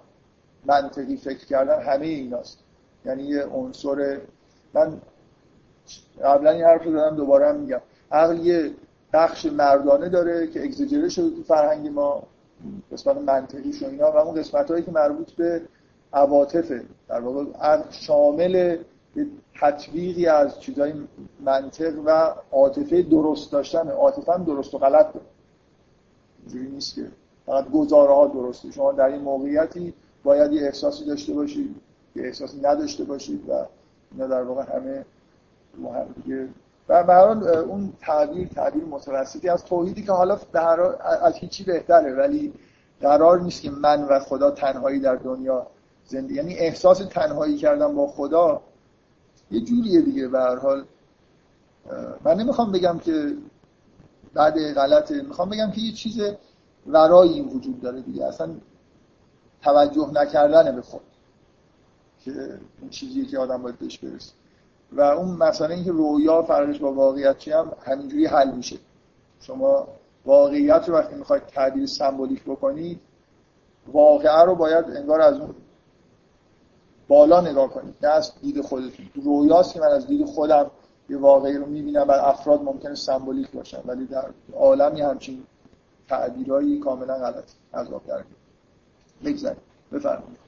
منطقی فکر کردن همه ایناست. یعنی یه عنصر من قبلا این حرف رو دادم دوباره هم میگم. عقل یه بخش مردانه داره که اگزیجره شده تو فرهنگ ما قسمت منطقی و اینا و اون قسمت هایی که مربوط به عواطفه. در واقع شامل تطبیقی از چیزای منطق و عاطفه درست داشتن عاطفه هم درست و غلط داره اینجوری نیست که. فقط گزاره ها درسته شما در این موقعیتی باید یه احساسی داشته باشید یه احساسی نداشته باشید و اینا در واقع همه دیگه. و به اون تعبیر تعبیر متوسطی از توحیدی که حالا در از هیچی بهتره ولی قرار نیست که من و خدا تنهایی در دنیا زندگی یعنی احساس تنهایی کردن با خدا یه جوریه دیگه به هر حال. من نمی‌خوام بگم که بعد غلطه. می‌خوام بگم که یه چیز ورای این وجود داره دیگه. اصلا توجه نکردن به خود که این چیزیه که آدم باید بهش برسه. و اون مثلا اینکه رویا فرقش با واقعیت چی هم همینجوری حل میشه. شما واقعیت رو وقتی می‌خواید تعبیر سمبولیک بکنید واقعه رو باید انگار از اون بالا نگاه کنید نه دید خودتون رویاست که من از دید خودم یه واقعی رو می‌بینم و افراد ممکنه سمبولیک باشن ولی در عالمی همچین تعبیرهایی کاملا غلط از آب در بگذاریم. بفرمایید.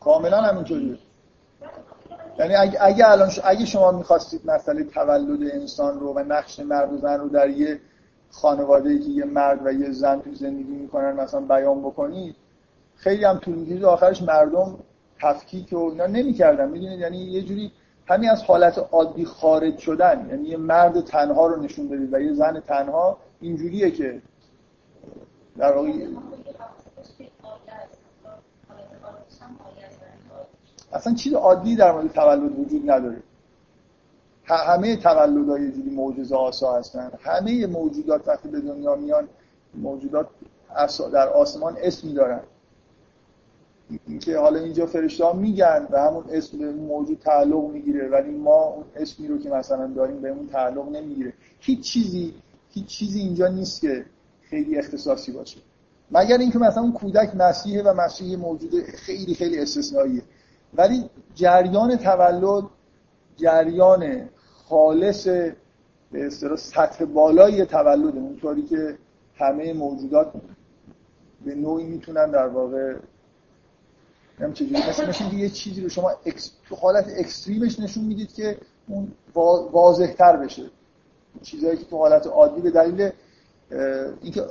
کاملا همینطوریه یعنی اگه, اگه الان اگه شما می‌خواستید مسئله تولد انسان رو و نقش مرد و زن رو در یه خانواده که یه مرد و یه زن تو زندگی می‌کنن مثلا بیان بکنید خیلی هم طول می‌کشید آخرش مردم تفکیک و اینا نمی‌کردن. می‌دونید؟ یعنی یه جوری همین از حالت عادی خارج شدن. یعنی یه مرد تنها رو نشون بدید و یه زن تنها اینجوریه که در واقع اصلا چیز عادی در مورد تولد وجود نداره. همه تولدهای یه جوری معجزه آسا هستن. همه موجودات وقتی به دنیا میان موجودات در آسمان اسمی دارن اینکه حالا اینجا فرشته ها میگن و همون اسم به موجود تعلق می‌گیره ولی ما اون اسمی رو که مثلا داریم بهمون تعلق نمی‌گیره. هیچ چیزی هیچ چیزی اینجا نیست که خیلی اختصاصی باشه. مگر اینکه مثلا اون کودک مسیحه و مسیح موجود خیلی خیلی استثنائیه. ولی جریان تولد جریان خالص به اصطلاح سطح بالای تولد اونطوری که همه موجودات به نوعی می‌تونن در واقع نمی‌دونم چجوری مثل مثل یه چیزی رو شما ex... تو حالت extreme ش نشون می‌دید که اون واضح تر بشه. چیزهایی که تو حالت عادی به دلیل اینکه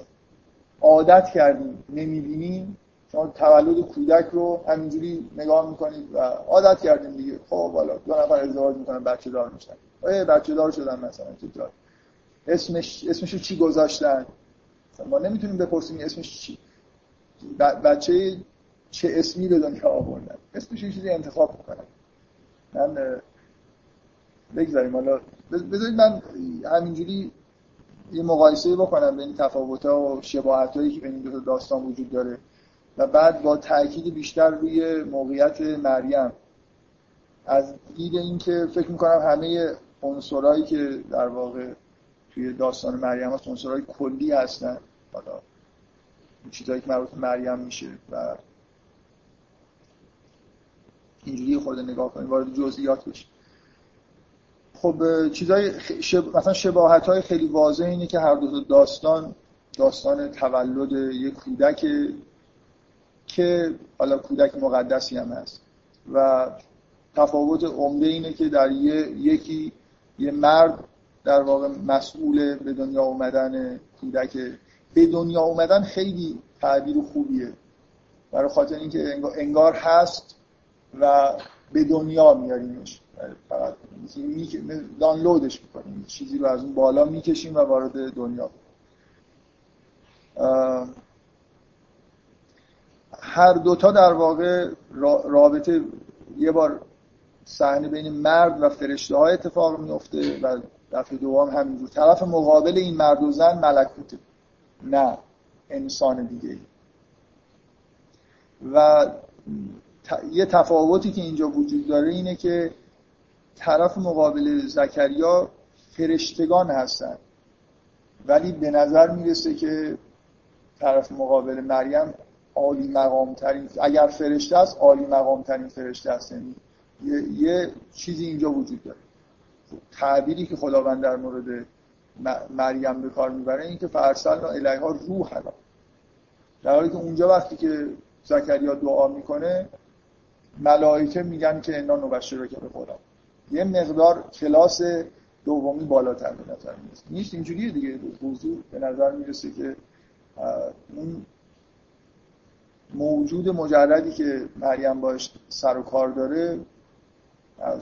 عادت کردیم نمی‌بینیم. شما تولد کودک رو همینجوری نگاه می‌کنید و عادت کردیم دیگه. خب حالا دو نفر ازدواج می‌کنن بچه دار میشن. ای بچه دار شدن مثلا چه اسمش اسمشو چی گذاشتن؟ ما نمی‌تونیم بپرسیم اسمش چی. بچه چه اسمی به دنیا آوردن؟ اسمش یه چیزی انتخاب می‌کنن. من بگذاریم. حالا بذارید من همینجوری یه مقایسه بکنم بین تفاوت ها و شباهت هایی که بین دو داستان وجود داره. و بعد با تاکید بیشتر روی موقعیت مریم. از دید اینکه فکر می‌کنم همه عنصرهایی که در واقع توی داستان مریم هست عنصرهای کلی هستن. حالا چیزهایی که مربوط مریم میشه و اینجوری خود نگاه کنیم وارد جزئیات بشیم خب چیزای شب... مثلا شباهت های خیلی واضح اینه که هر دو داستان داستان تولد یک کودک که حالا کودک مقدسی هم هست. و تفاوت عمده اینه که در یکی یه مرد در واقع مسئول به دنیا اومدن کودک. به دنیا اومدن خیلی تعبیر خوبیه. برای خاطر اینکه انگار هست و به دنیا میاریمش فقط دانلودش می‌کنیم. چیزی رو از اون بالا می‌کشیم و وارد دنیا. هر دوتا در واقع رابطه یه بار صحنه بین مرد و فرشته های اتفاق میفته و دفعه دوم همینجور. طرف مقابل این مرد و زن ملکوته. نه انسان دیگه و یه تفاوتی که اینجا وجود داره اینه که طرف مقابل زکریا فرشتگان هستن. ولی به نظر می‌رسه که طرف مقابل مریم عالی مقام ترین اگر فرشته است عالی مقام ترین فرشته است. یعنی یه،, یه چیزی اینجا وجود داره. تعبیری که خداوند در مورد مریم به کار می‌بره این که فرسلنا الیها روح حالا در حالی که اونجا وقتی که زکریا دعا می‌کنه ملائکه میگن که انا نبشر که به خدا. یه مقدار کلاس دومی بالاتر به نظر می‌رسه. نیست؟ اینجوریه دیگه. موضوع به نظر می‌رسه که اون موجود مجردی که مریم باش سر و کار داره از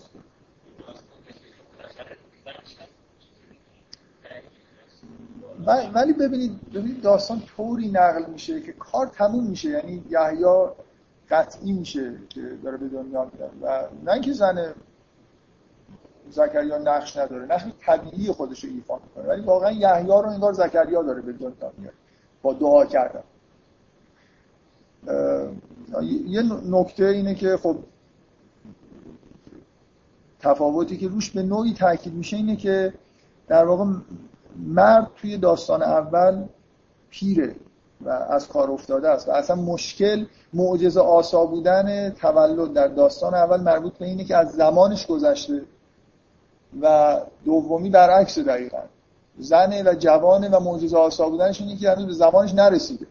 ولی ببینید ببینید داستان طوری نقل میشه که کار تموم میشه. یعنی یحیی قطعی میشه که داره به دنیا میاد. و نه اینکه زن زکریا نقش نداره نقش طبیعی خودش رو ایفا می‌کنه ولی واقعا یحیی رو انگار زکریا داره به دنیا میاد با دعا کردن. یه نکته اینه که خب تفاوتی که روش به نوعی تاکید میشه اینه که در واقع مرد توی داستان اول پیره و از کار افتاده است و اصلا مشکل معجزه آسا بودن تولد در داستان اول مربوط به اینه که از زمانش گذشته و دومی برعکس دقیقا. زنه و جوانه و معجزه آسا بودنش اینه که هنوز به زمانش نرسیده.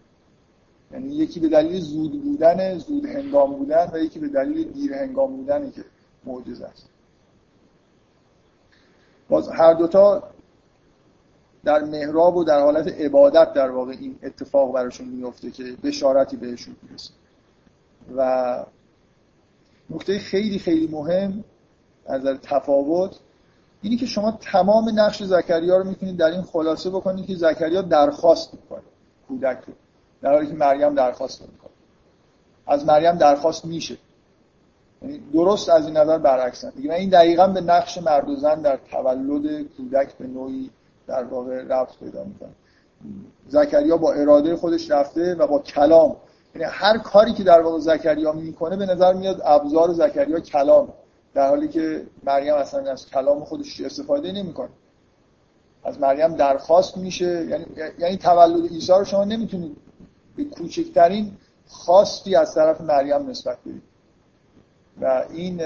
یعنی یکی به دلیل زود بودن زود هنگام بودن و یکی به دلیل دیر هنگام بودنه که معجزه است. باز هر دوتا در محراب و در حالت عبادت در واقع این اتفاق براشون میفته که بشارتی بهشون می‌رسه. و نکته خیلی خیلی مهم نظر تفاوت اینی که شما تمام نقش زکریا رو می‌تونید در این خلاصه بکنید که زکریا درخواست می‌کنه کودک رو. در حالی که مریم درخواست نمی‌کنه. از مریم درخواست میشه. یعنی درست از این نظر برعکسن. دیگه این دقیقا به نقش مرد و زن در تولد کودک به نوعی در واقع رفت پیدا می‌کنه. زکریا با اراده خودش رفته و با کلام. یعنی هر کاری که در واقع زکریا می‌کنه به نظر میاد ابزار زکریا کلام. در حالی که مریم اصلا از کلام خودش استفاده نمی‌کنه. از مریم درخواست میشه. یعنی یعنی تولد عیسی رو شما نمی‌تونید به کوچکترین خواستی از طرف مریم نسبت بدید و این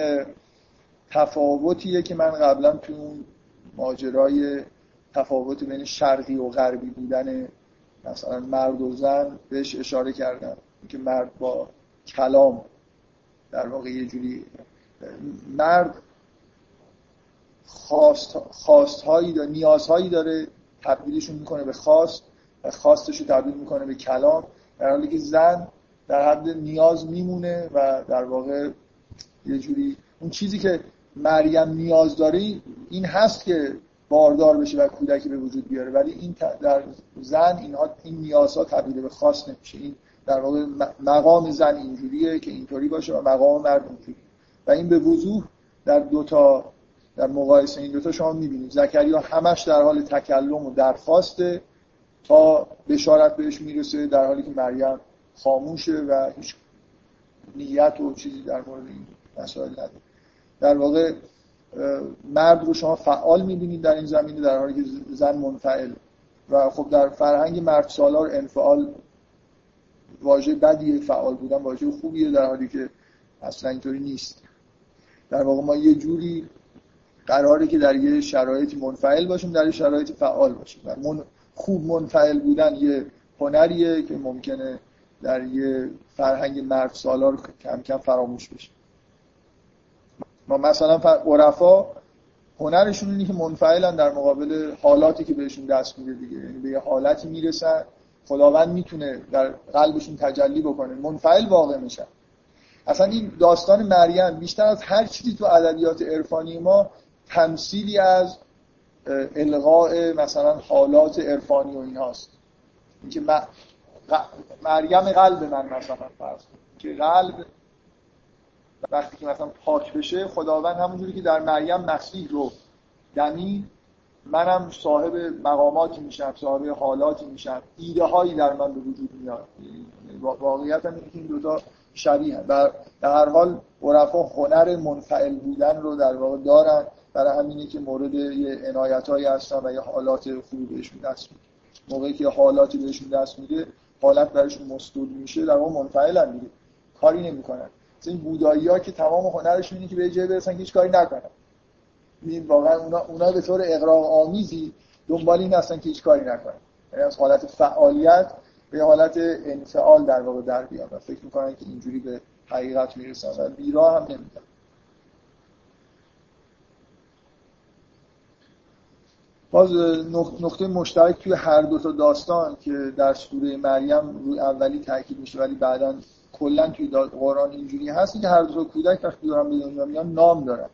تفاوتیه که من قبلا تو اون ماجرای تفاوت بین شرقی و غربی بودن مثلا مرد و زن بهش اشاره کردم. که مرد با کلام در واقع یه جوری مرد خواست, خواست هایی داره نیازهایی داره تبدیلشون می‌کنه به خواست و خواستش رو تبدیل می‌کنه به کلام. در حالی که زن در حد نیاز میمونه و در واقع یه جوری اون چیزی که مریم نیاز داره این هست که باردار بشه و کودکی به وجود بیاره. ولی این در زن اینها این نیازها تبدیل به خاص نمیشه. این در واقع مقام زن اینجوریه که اینطوری باشه و مقام مرد اینجوری و این به وضوح در دوتا در مقایسه این دوتا شما می‌بینید. زکریا همش در حال تکلم و درخواسته. تا بشارت بهش می‌رسه در حالی که مریم خاموشه و هیچ نیت و چیزی در مورد این مسائل نداره. در واقع مرد رو شما فعال می‌بینید در این زمینه در حالی که زن منفعل. و خب در فرهنگ مرد سالار انفعال واژه بدیه فعال بودن واژه خوبیه در حالی که اصلا اینطوری نیست. در واقع ما یه جوری قراره که در یه شرایطی منفعل باشیم در یه شرایطی فعال باشیم. من خوب منفعل بودن یه هنریه که ممکنه در یه فرهنگ مرد سالار کم کم فراموش بشه. ما مثلا عرفا هنرشون اینه که منفعلن در مقابل حالاتی که بهشون دست میده دیگه. یعنی به یه حالتی می‌رسن. خداوند می‌تونه در قلبشون تجلی بکنه. منفعل واقع میشن. اصلا این داستان مریم بیشتر از هر چیزی تو ادبیات عرفانی ما تمثیلی از الغاء مثلا حالات عرفانی و اینهاست. اینکه مریم قلب من مثلا فرض که قلب وقتی که مثلا پاک بشه خداوند همونجوری که در مریم مسیح رو دمی منم صاحب مقاماتی میشم صاحب حالاتی میشم. ایده هایی در من به وجود میاد. واقعیت هم این دوتا شبیه هم. در هر حال عرفا هنر منفعل بودن رو در واقع دارن. برای همینه که مورد یه عنایت هایی هستن و یه حالات خوبی بهشون دست میده. موقعی که حالاتی بهشون دست میده حالت برایشون مستول میشه در واقع منفعلن دیگه. کاری نمی‌کنن. این بودایی ها که تمام هنرشون اینه که به جای برسن که هیچ کاری نکنن. این واقعا اونا, اونا به طور اقراق آمیزی دنبال این هستن که هیچ کاری نکنن. یعنی از حالت فعالیت به حالت انفعال در واقع در بیان. و فکر می‌کنن که اینجوری به حقیقت می‌رسن. و بیرا هم نمیدن. باز نقطه مشترک توی هر دو تا داستان که در سوره مریم روی اولی تاکید میشه ولی بعدا کلا توی قرآن اینجوری هست که هر دو تا کودک وقتی دارن به دنیا میان نام دارن.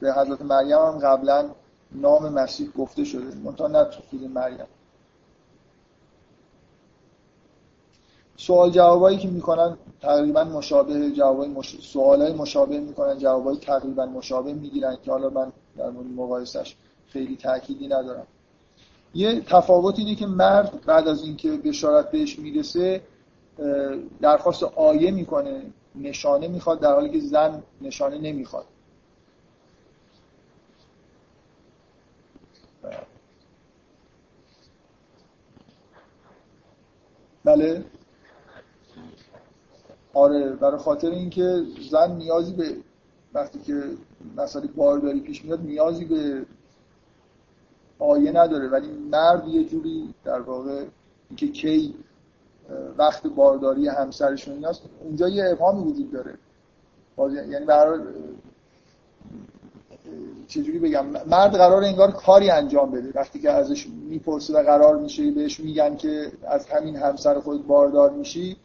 به حضرت مریم هم قبلا نام مسیح گفته شده منتها نه تو سوره مریم. سوال جوابایی که می‌کنن تقریبا مشابه جوابای مش... سوالای مشابه می‌کنن جوابای تقریبا مشابه می‌گیرن که حالا من در مورد مقایسش خیلی تأکیدی ندارم. یه تفاوت اینه که مرد بعد از اینکه بشارت بهش می‌رسه درخواست آیه می‌کنه نشانه می‌خواد در حالی که زن نشانه نمی‌خواد. بله. آره برای خاطر اینکه زن نیازی به وقتی که مسئله بارداری پیش میاد نیازی به آیه نداره ولی مرد یه جوری در واقع اینکه کی وقت بارداری همسرشون ایناست اونجا یه ابهامی وجود داره. یعنی برای چجوری بگم؟ مرد قرار انگار کاری انجام بده. وقتی که ازش می‌پرسه و قرار میشه بهش میگن که از همین همسر خود باردار میشی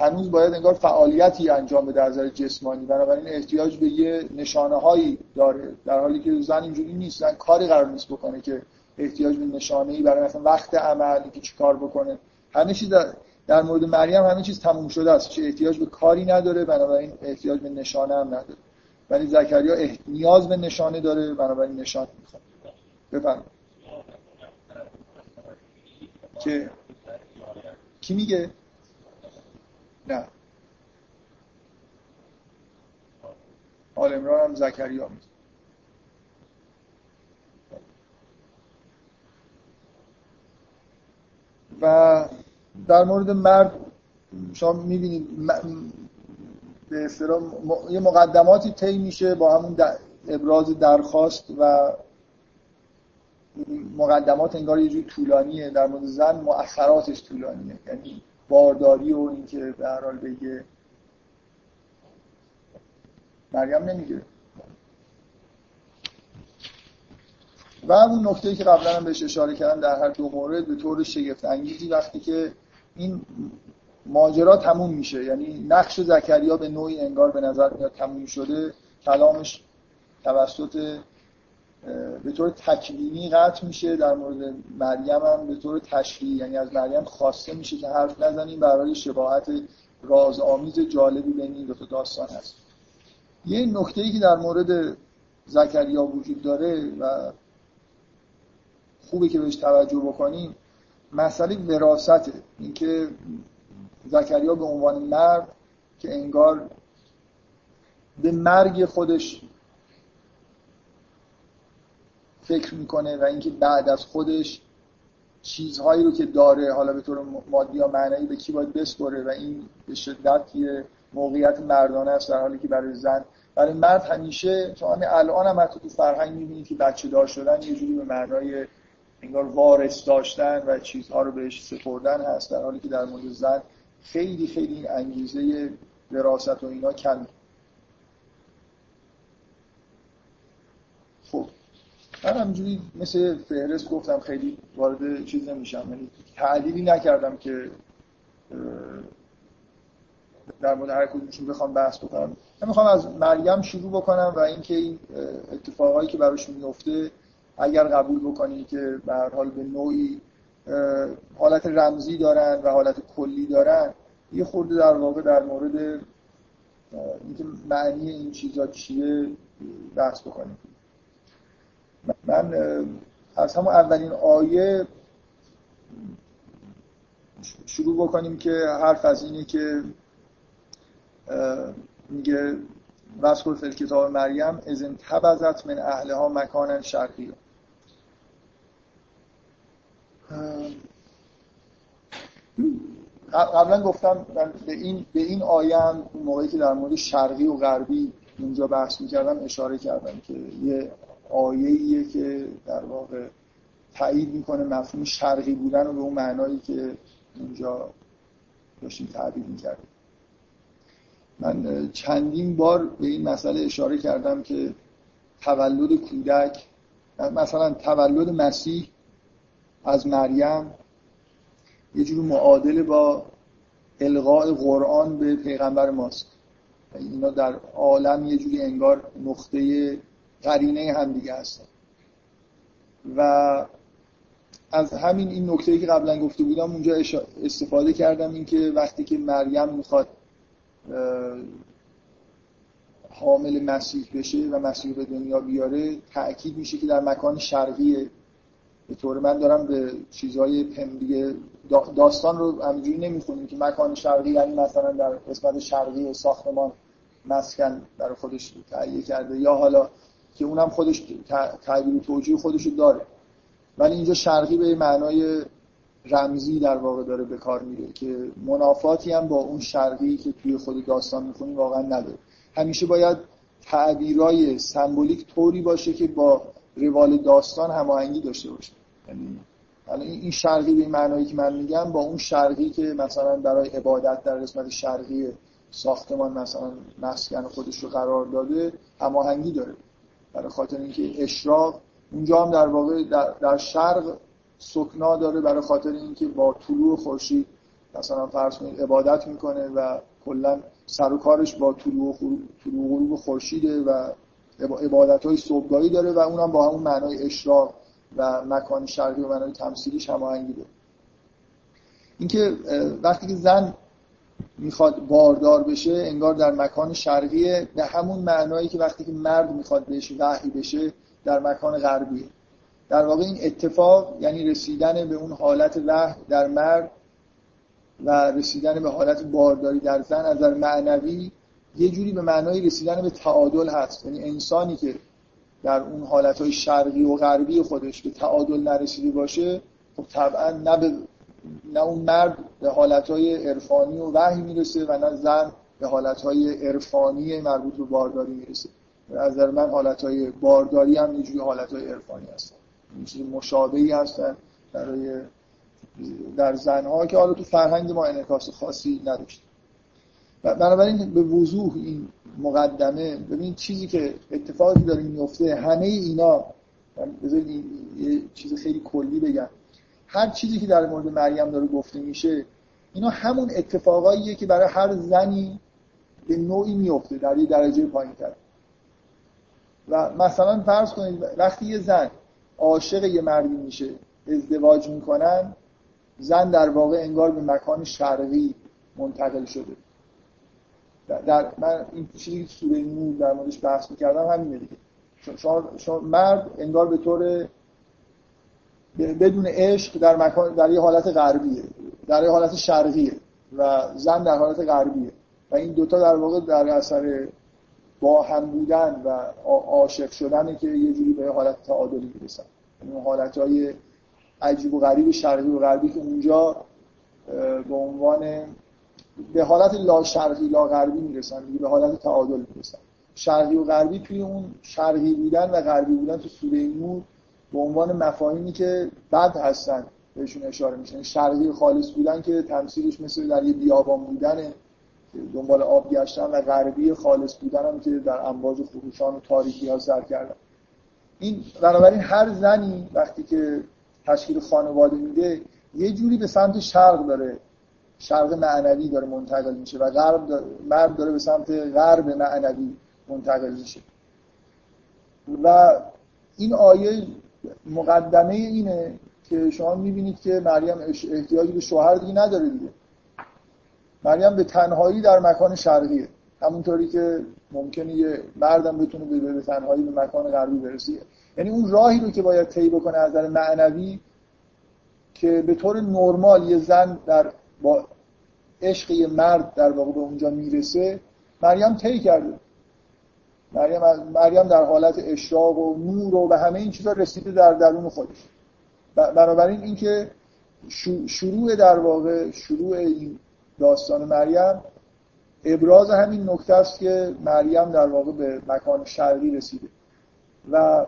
هنوز باید انگار فعالیتی انجام بده از نظر جسمانی. بنابراین احتیاج به یه نشانه هایی داره. در حالی که زن اینجوری نیست زن کاری قرار نیست بکنه که احتیاج به نشانه ای برای مثلا وقت عمل که چیکار بکنه. همه چیز در, در مورد مریم همه چیز تموم شده است. چه احتیاج به کاری نداره بنابراین احتیاج به نشانه هم نداره. ولی زکریا نیاز به نشانه داره بنابراین نشان می‌خواد. بفرمایید. که کی میگه؟ آل امران هم زکریا و در مورد مرد شما می‌بینید به اصطلاح یه مقدماتی طی میشه با همون ابراز درخواست و مقدمات انگار یه جور طولانیه در مورد زن مؤخراتش طولانیه. یعنی بارداری و اینکه به هر حال بگه. مریم نمیگه. و اون نکته که قبلا هم بهش اشاره کردم در هر دو مورد به طور شگفت انگیزی وقتی که این ماجرا تموم میشه. یعنی نقش زکریا به نوعی انگار به نظر میاد تموم شده. کلامش توسط به طور تکوینی قطع میشه در مورد مریم هم به طور تشریعی یعنی از مریم خواسته میشه که حرف نزنیم برای شباهت رازآمیز جالبی بین این دو تا داستان هست. یه نکته ای که در مورد زکریا وجود داره و خوبه که بهش توجه بکنیم مسئله وراسته اینکه زکریا به عنوان مرد که انگار به مرگ خودش فکر می‌کنه و اینکه بعد از خودش چیزهایی رو که داره حالا به طور مادی یا معنایی به کی باید بسپره و این به شدت یه موقعیت مردانه است در حالی که برای زن. برای مرد همیشه چون همین الان هم حتی تو فرهنگ می‌بینید که بچه دار شدن یه جوری به معنای انگار وارث داشتن و چیزها رو بهش سپردن هست در حالی که در مورد زن خیلی خیلی انگیزه وراثت و اینا کم خب من همینجوری مثل فهرست گفتم خیلی وارد چیز نمیشم. یعنی تعلیلی نکردم که در مورد هر کدومشون بخوام بحث بکنم. من می‌خوام از مریم شروع بکنم و اینکه این اتفاقایی که براش میفته اگر قبول بکنی که به هر حال به نوعی حالت رمزی دارن و حالت کلی دارن یه خورده در واقع در مورد اینکه معنی این چیزا چیه بحث بکنیم. من از همون اولین آیه شروع بکنیم که حرف از اینه که میگه وسکر فی کتاب مریم از انتبذت من اهلها مکانا شرقی. قبلا گفتم به این به این آیه موقعی که در مورد شرقی و غربی اونجا بحث می‌کردم اشاره کردم که یه آیه که در واقع تایید می‌کنه مفهوم شرقی بودن و به اون معنایی که اونجا داشتیم تعبیر می‌کردیم. من چندین بار به این مسئله اشاره کردم که تولد کودک مثلا تولد مسیح از مریم یه جور معادله با القاء قرآن به پیغمبر ماست. اینا در عالم یه جوری انگار نقطه قرینه هم دیگه هستن. و از همین این نکته که قبلا گفته بودم اونجا استفاده کردم اینکه وقتی که مریم می‌خواد حامل مسیح بشه و مسیح به دنیا بیاره تأکید میشه که در مکان شرقیه به طور من دارم به چیزهای دیگه داستان رو همینجوری نمی‌خونیم که مکان شرقی یعنی مثلا در قسمت شرقی ساختمان مسکن در خودش تهیه کرده. یا حالا که اونم خودش تعبیر توجیه خودش داره. ولی اینجا شرقی به معنای رمزی در واقع داره به کار میره که منافاتی هم با اون شرقی که توی خود داستان می‌خونیم واقعا نداره. همیشه باید تعبیرای سمبولیک طوری باشه که با روال داستان هماهنگی داشته باشه. یعنی این شرقی به معنایی که من میگم با اون شرقی که مثلا برای عبادت در قسمت شرقی ساختمان مثلا مسکن خودش رو قرار داده هماهنگی داره. برای خاطر اینکه اشراق اونجا هم در واقع در, شرق سکنا داره برای خاطر اینکه با طلوع خورشید مثلا فرض کنید عبادت می‌کنه و کلا سر و کارش با طلوع و غروب خورشیده و عبادت های صبحگاهی داره و اونم با همون معنای اشراق و مکان شرقی و معنای تمثیلیش هماهنگی داره. اینکه وقتی که زن می‌خواد باردار بشه انگار در مکان شرقیه به همون معنایی که وقتی که مرد می‌خواد بهش وحی بشه در مکان غربیه. در واقع این اتفاق یعنی رسیدن به اون حالت وحی در مرد و رسیدن به حالت بارداری در زن از نظر معنوی یه جوری به معنای رسیدن به تعادل هست. یعنی انسانی که در اون حالتهای شرقی و غربی خودش به تعادل نرسیده باشه خب طبعا نه, به نه اون مرد به حالتهای عرفانی و وحی می‌رسه و نه زن به حالتهای عرفانی مربوط به بارداری می‌رسه. از نظر من حالتهای بارداری هم یه جوری حالتهای عرفانی هستن. چیز مشابهی هستن برای در زنها که حالا تو فرهنگ ما انعکاس خاصی نداشت بنابراین به وضوح این مقدمه ببین چیزی که اتفاقی داره میفته همه اینا بذارید یه چیز خیلی کلی بگم. هر چیزی که در مورد مریم داره گفته میشه اینا همون اتفاقاییه که برای هر زنی به نوعی میفته در یه درجه پایین تر و مثلا فرض کنید وقتی یه زن عاشق یه مردی میشه ازدواج می‌کنن زن در واقع انگار به مکان شرقی منتقل شده. در من این چیزی که سوره نور در موردش بحث می‌کردم همینه دیگه. شما مرد انگار به طور بدون عشق در مکان در یه حالت غربیه. در یه حالت شرقیه و زن در حالت غربیه. و این دوتا در واقع در اثر با هم بودن و عاشق شدنه که یه جوری به حالت تعادلی می‌رسن. این حالت های عجیب و غریب شرقی و غربی که اونجا به عنوان به حالت لا شرقی لا غربی می‌رسن دیگه به حالت تعادل می‌رسن. شرقی و غربی توی اون شرقی بودن و غربی بودن تو سوره نور به عنوان مفاهیمی که بد هستن بهشون اشاره میشه. شرقی خالص بودن که تمثیلش مثل در یه بیابان بودنه دنبال آب گشتن و غربی خالص بودن هم که در انباز خروشان و تاریکی ها سر کردن. این بنابراین هر زنی وقتی که تشکیل خانواده میده یه جوری به سمت شرق داره شرق معنوی داره منتقل میشه و غرب داره مرد داره به سمت غرب معنوی منتقل میشه. و این آیه مقدمه اینه که شما می‌بینید که مریم احتیاجی به شوهر دیگه نداره دیگه. مریم به تنهایی در مکان شرقیه. همونطوری که ممکنه یه مردم بتونه به تنهایی به مکان غربی برسه. یعنی اون راهی رو که باید طی بکنه از نظر معنوی که به طور نرمال یه زن در با عشق یه مرد در واقع به اونجا می‌رسه مریم طی کرده. مریم مریم در حالت اشراق و نور و به همه این چیزا رسیده در درون خودش. بنابراین اینکه شروع در واقع شروع این داستان مریم ابراز همین نکته است که مریم در واقع به مکان شرقی رسیده. و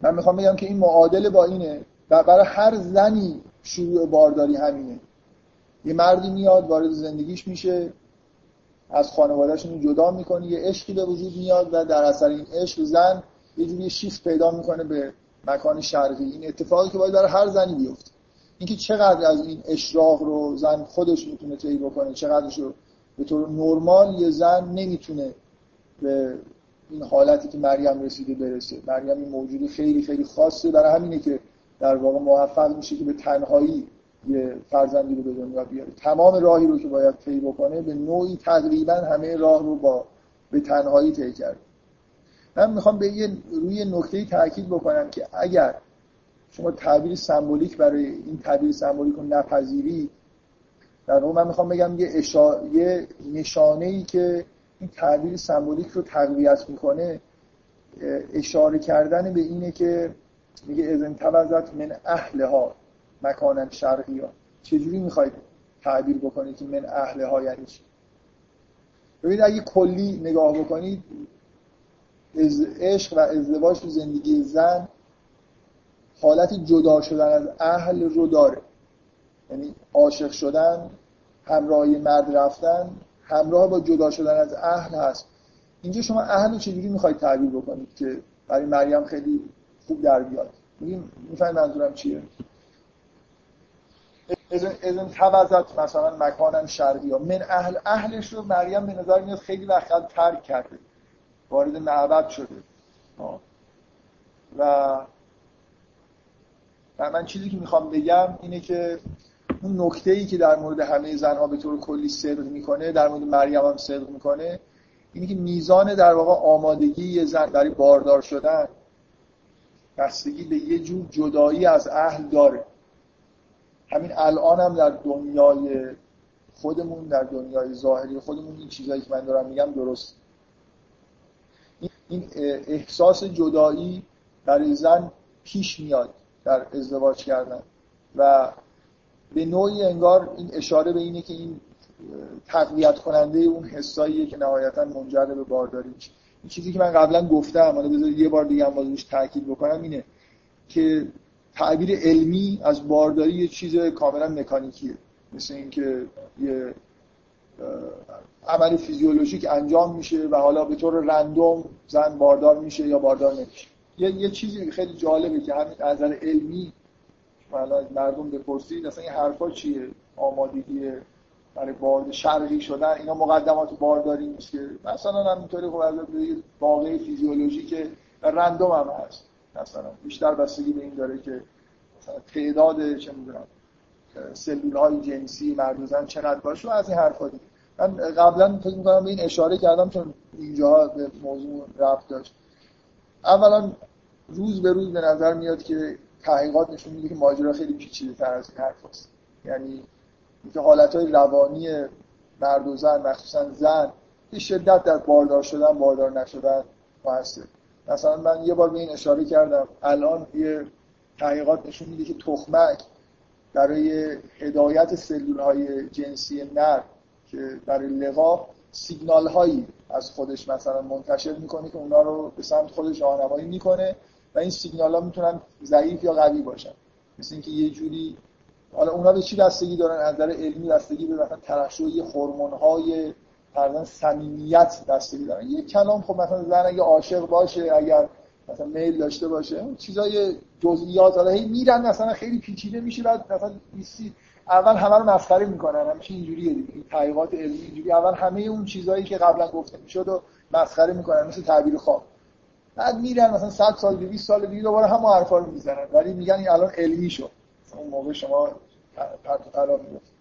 من می‌خوام بگم که این معادل با اینه. و برای هر زنی شروع بارداری همینه. یه مردی میاد وارد زندگیش میشه. از خانوادهشون جدا می‌کنه یه عشقی به وجود میاد و در اثر این عشق زن یه جوری شیفت پیدا می‌کنه به مکان شرقی. این اتفاقی که باید برای هر زنی بیفته. اینکه چقدر از این اشراق رو زن خودش می‌تونه طی بکنه چقدرش رو به طور نرمال یه زن نمی‌تونه به این حالتی که مریم رسیده برسه. مریم این موجودی خیلی خیلی خاصه. برای همینه که در واقع موفق میشه که به تنهایی یه فرزندی رو به دنیا بیاره. تمام راهی رو که باید طی بکنه به نوعی تقریبا همه راه رو با به تنهایی طی کرد من می‌خوام به یه روی نکته تاکید بکنم که اگر شما تعبیر سمبولیک برای این تعبیر سمبولیک رو نپذیری در من می‌خوام بگم یه, اشا... یه نشانه ای که این تعبیر سمبولیک رو تقویت می‌کنه اشاره کردن به اینه که میگه ازن توزت من اهلها مکانن شرقی ها. چجوری می‌خواید تعبیر بکنید که من اهلها یعنی چی؟ ببینید اگه کلی نگاه بکنید از عشق و ازدواج تو زندگی زن حالت جدا شدن از اهل رو داره. یعنی عاشق شدن همراه مرد رفتن همراه با جدا شدن از اهل هست. اینجا شما اهل چجوری می‌خواید تعبیر بکنید که برای مریم خیلی خوب در بیاد؟ می‌فهمید منظورم چیه؟ ازن توزت مثلا مکانم شرقی ها من اهل اهلش رو مریم به نظر میاد خیلی وقت ترک کرده. وارد معبد شده. و من چیزی که می‌خوام بگم اینه که اون نکته ای که در مورد همه زنها به طور کلی صدق می‌کنه در مورد مریم هم صدق می‌کنه اینه که میزان در واقع آمادگی یه زن برای باردار شدن بستگی به یه جور جدایی از اهل داره. همین الان هم در دنیای خودمون در دنیای ظاهری خودمون این چیزایی که من دارم میگم درست. این احساس جدایی برای زن پیش میاد در ازدواج کردن و به نوعی انگار این اشاره به اینه که این تقویت کننده اون حساییه که نهایتا منجر به بارداری میشه. این چیزی که من قبلا گفتم حالا بذارید یه بار دیگه هم بازش تاکید بکنم اینه که تعبیر علمی از بارداری یه چیز کاملا مکانیکیه. مثل اینکه یه عمل فیزیولوژیک انجام میشه و حالا به طور رندوم زن باردار میشه یا باردار نمیشه. یه, یه چیزی خیلی جالبه که همین از نظر علمی حالا مردم بپرسید اصلا این حرفا چیه؟ آمادگی برای بارد شرقی شدن اینا مقدمات بارداری نیست که مثلا همینطوری خب از واقع فیزیولوژی رندوم هم هست. مثلا بیشتر بستگی به این داره که تعداد چه می‌دونم سلول های جنسی مرد و زن چقدر باشه از این حرفا دیگه. من قبلا فکر می‌کنم این اشاره کردم چون اینجا به موضوع رفت داشت. اولا روز به روز به نظر میاد که تحقیقات نشون میده که ماجرا خیلی پیچیده تر از این حرف هست. یعنی اینکه حالت های روانی مرد و زن مخصوصا زن به شدت در باردار شدن باردار نشدن موثر مثلا من یه بار به این اشاره کردم. الان یه تحقیقات نشون میده که تخمک برای هدایت سلول های جنسی نر که برای لقا سیگنال هایی از خودش مثلا منتشر می‌کنه که اونا رو به سمت خودش راهنمایی می‌کنه و این سیگنال ها می‌تونن ضعیف یا قوی باشن. مثل اینکه یه جوری حالا اونا به چی بستگی دارن؟ از نظر علمی بستگی به مثلا ترشح هورمون های فرضاً صمیمیت بستگی دارن. یه کلام خب مثلا زن اگه عاشق باشه اگر مثلا میل داشته باشه چیزای جزئیات حالا هی میرن مثلا خیلی پیچیده میشه بعد مثلا نیستی اول همه رو مسخره می‌کنن همیشه اینجوریه دیگه. این تحقیقات علمی اینجوری اول همه اون چیزایی که قبلا گفته می‌شد و مسخره می‌کنن مثل تعبیر خواب. بعد میرن مثلا 100 سال 200 سال دیگه دوباره هم حرفا رو می‌زنن. ولی میگن این الان علمی شد. اون موقع شما پرت و پلا می‌گفت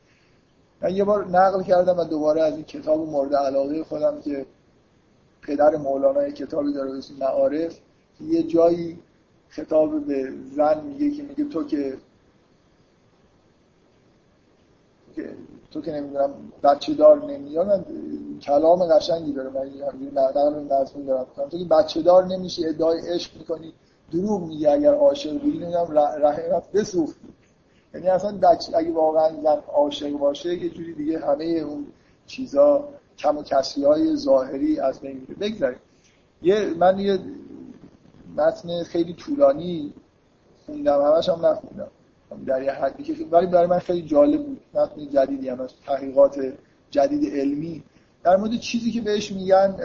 من یه بار نقل کردم و دوباره از این کتاب مورد علاقه خودم که پدر مولانا کتابی داره به معارف یه جایی خطاب به زن میگه که میگه تو که تو که نمی‌دونم بچه دار نمیاد من کلام قشنگی داره من نقل مضمون دارم تو که بچه دار نمیشی ادعای عشق می‌کنی دروغ میگی اگر عاشق بودی نمی‌دونم رحمت بسوختی. یعنی اصلا بچه اگه واقعا زن عاشق باشه یه جوری دیگه همه اون چیزا کم و کسری های ظاهری از بین میره. بگذاریم. یه من یه متن خیلی طولانی خوندم. همش هم نخوندم. در یه حدی که ولی برای من خیلی جالب بود. متن جدیدی هم از تحقیقات جدید علمی. در مورد چیزی که بهش میگن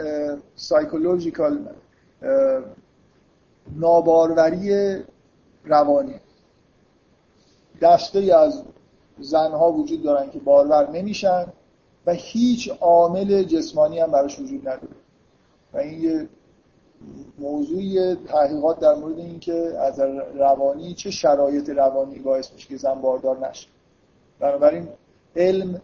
سایکولوژیکال ناباروری روانی. دسته از زنها وجود دارن که بارور نمیشن و هیچ عامل جسمانی هم براش وجود نداره. و این یه موضوعی تحقیقات در مورد اینکه از روانی چه شرایط روانی باعث میشه که زن باردار نشه. بنابراین علم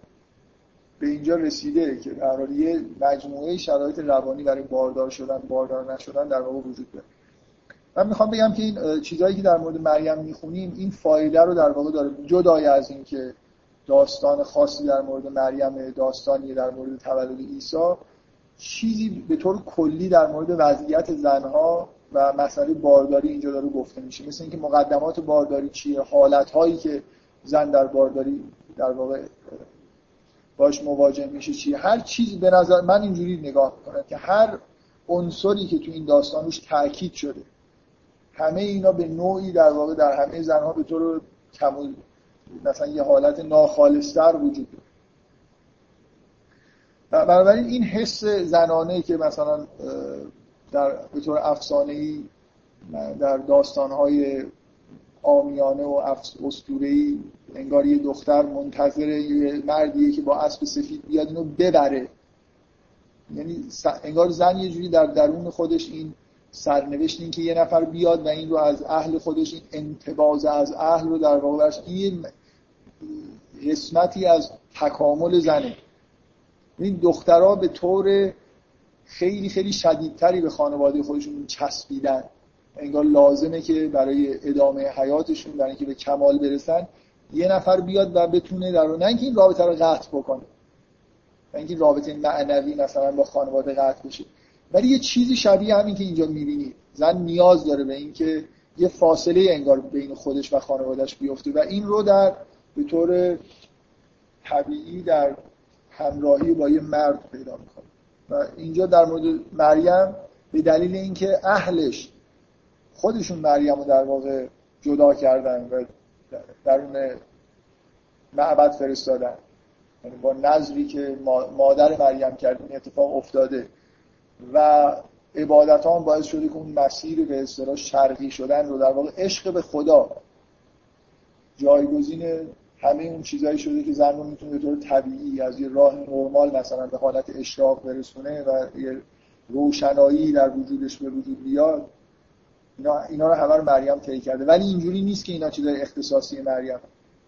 به اینجا رسیده که در یه مجموعه شرایط روانی برای باردار شدن باردار نشدن در واقع وجود داره. من می‌خوام بگم که این چیزهایی که در مورد مریم می‌خونیم این فایده رو در واقع داره. جدای از این که داستان خاصی در مورد مریم داستانی در مورد تولد عیسی چیزی به طور کلی در مورد وضعیت زنها و مسئله بارداری اینجا داره گفته میشه. مثل اینکه مقدمات بارداری چیه حالت هایی که زن در بارداری در واقع باش مواجه میشه چیه. هر چیزی به نظر من اینجوری نگاه می‌کنم که هر عنصری که تو این داستان روش تاکید شده همه اینا به نوعی در واقع در همه زنها به طور کمول مثلا یه حالت ناخالصتر وجود داره. بنابراین این حس زنانه که مثلا در به طور افسانه ای در داستانهای آمیانه و اسطوره‌ای انگار یه دختر منتظر یه مردیه که با اسب سفید بیاد اینو ببره. یعنی انگار زن یه جوری در درون خودش این سرنوشت این که یه نفر بیاد و این رو از اهل خودش این انتباز از اهل رو در واقع این قسمتی از تکامل زنه. این دخترها به طور خیلی خیلی شدیدتری به خانواده خودشون چسبیدن. انگار لازمه که برای ادامه حیاتشون برای اینکه به کمال برسن یه نفر بیاد و بتونه در نه این رابطه رو قطع بکنه نه اینکه رابطه معنوی مثلا با خانواده قطع بشه. ولی یه چیزی شبیه همین که اینجا می‌بینی. زن نیاز داره به اینکه یه فاصله انگار بین خودش و خانوادهش بیفته و این رو در به طور طبیعی در همراهی با یه مرد پیدا می‌کنه. و اینجا در مورد مریم به دلیل اینکه اهلش خودشون مریم رو در واقع جدا کردن و درون معبد فرستادن. یعنی با نظری که مادر مریم کرد این اتفاق افتاده. و عبادت هم باعث شده که اون مسیر به اصطلاح شرقی شدن رو در واقع عشق به خدا جایگزین همه اون چیزهایی شده که زن رو می‌تونه به طور طبیعی از یه راه نرمال مثلا به حالت اشراق برسونه و یه روشنایی در وجودش به وجود بیاد اینا, اینا رو همه رو مریم طی کرده. ولی اینجوری نیست که اینا چیزای اختصاصی مریم.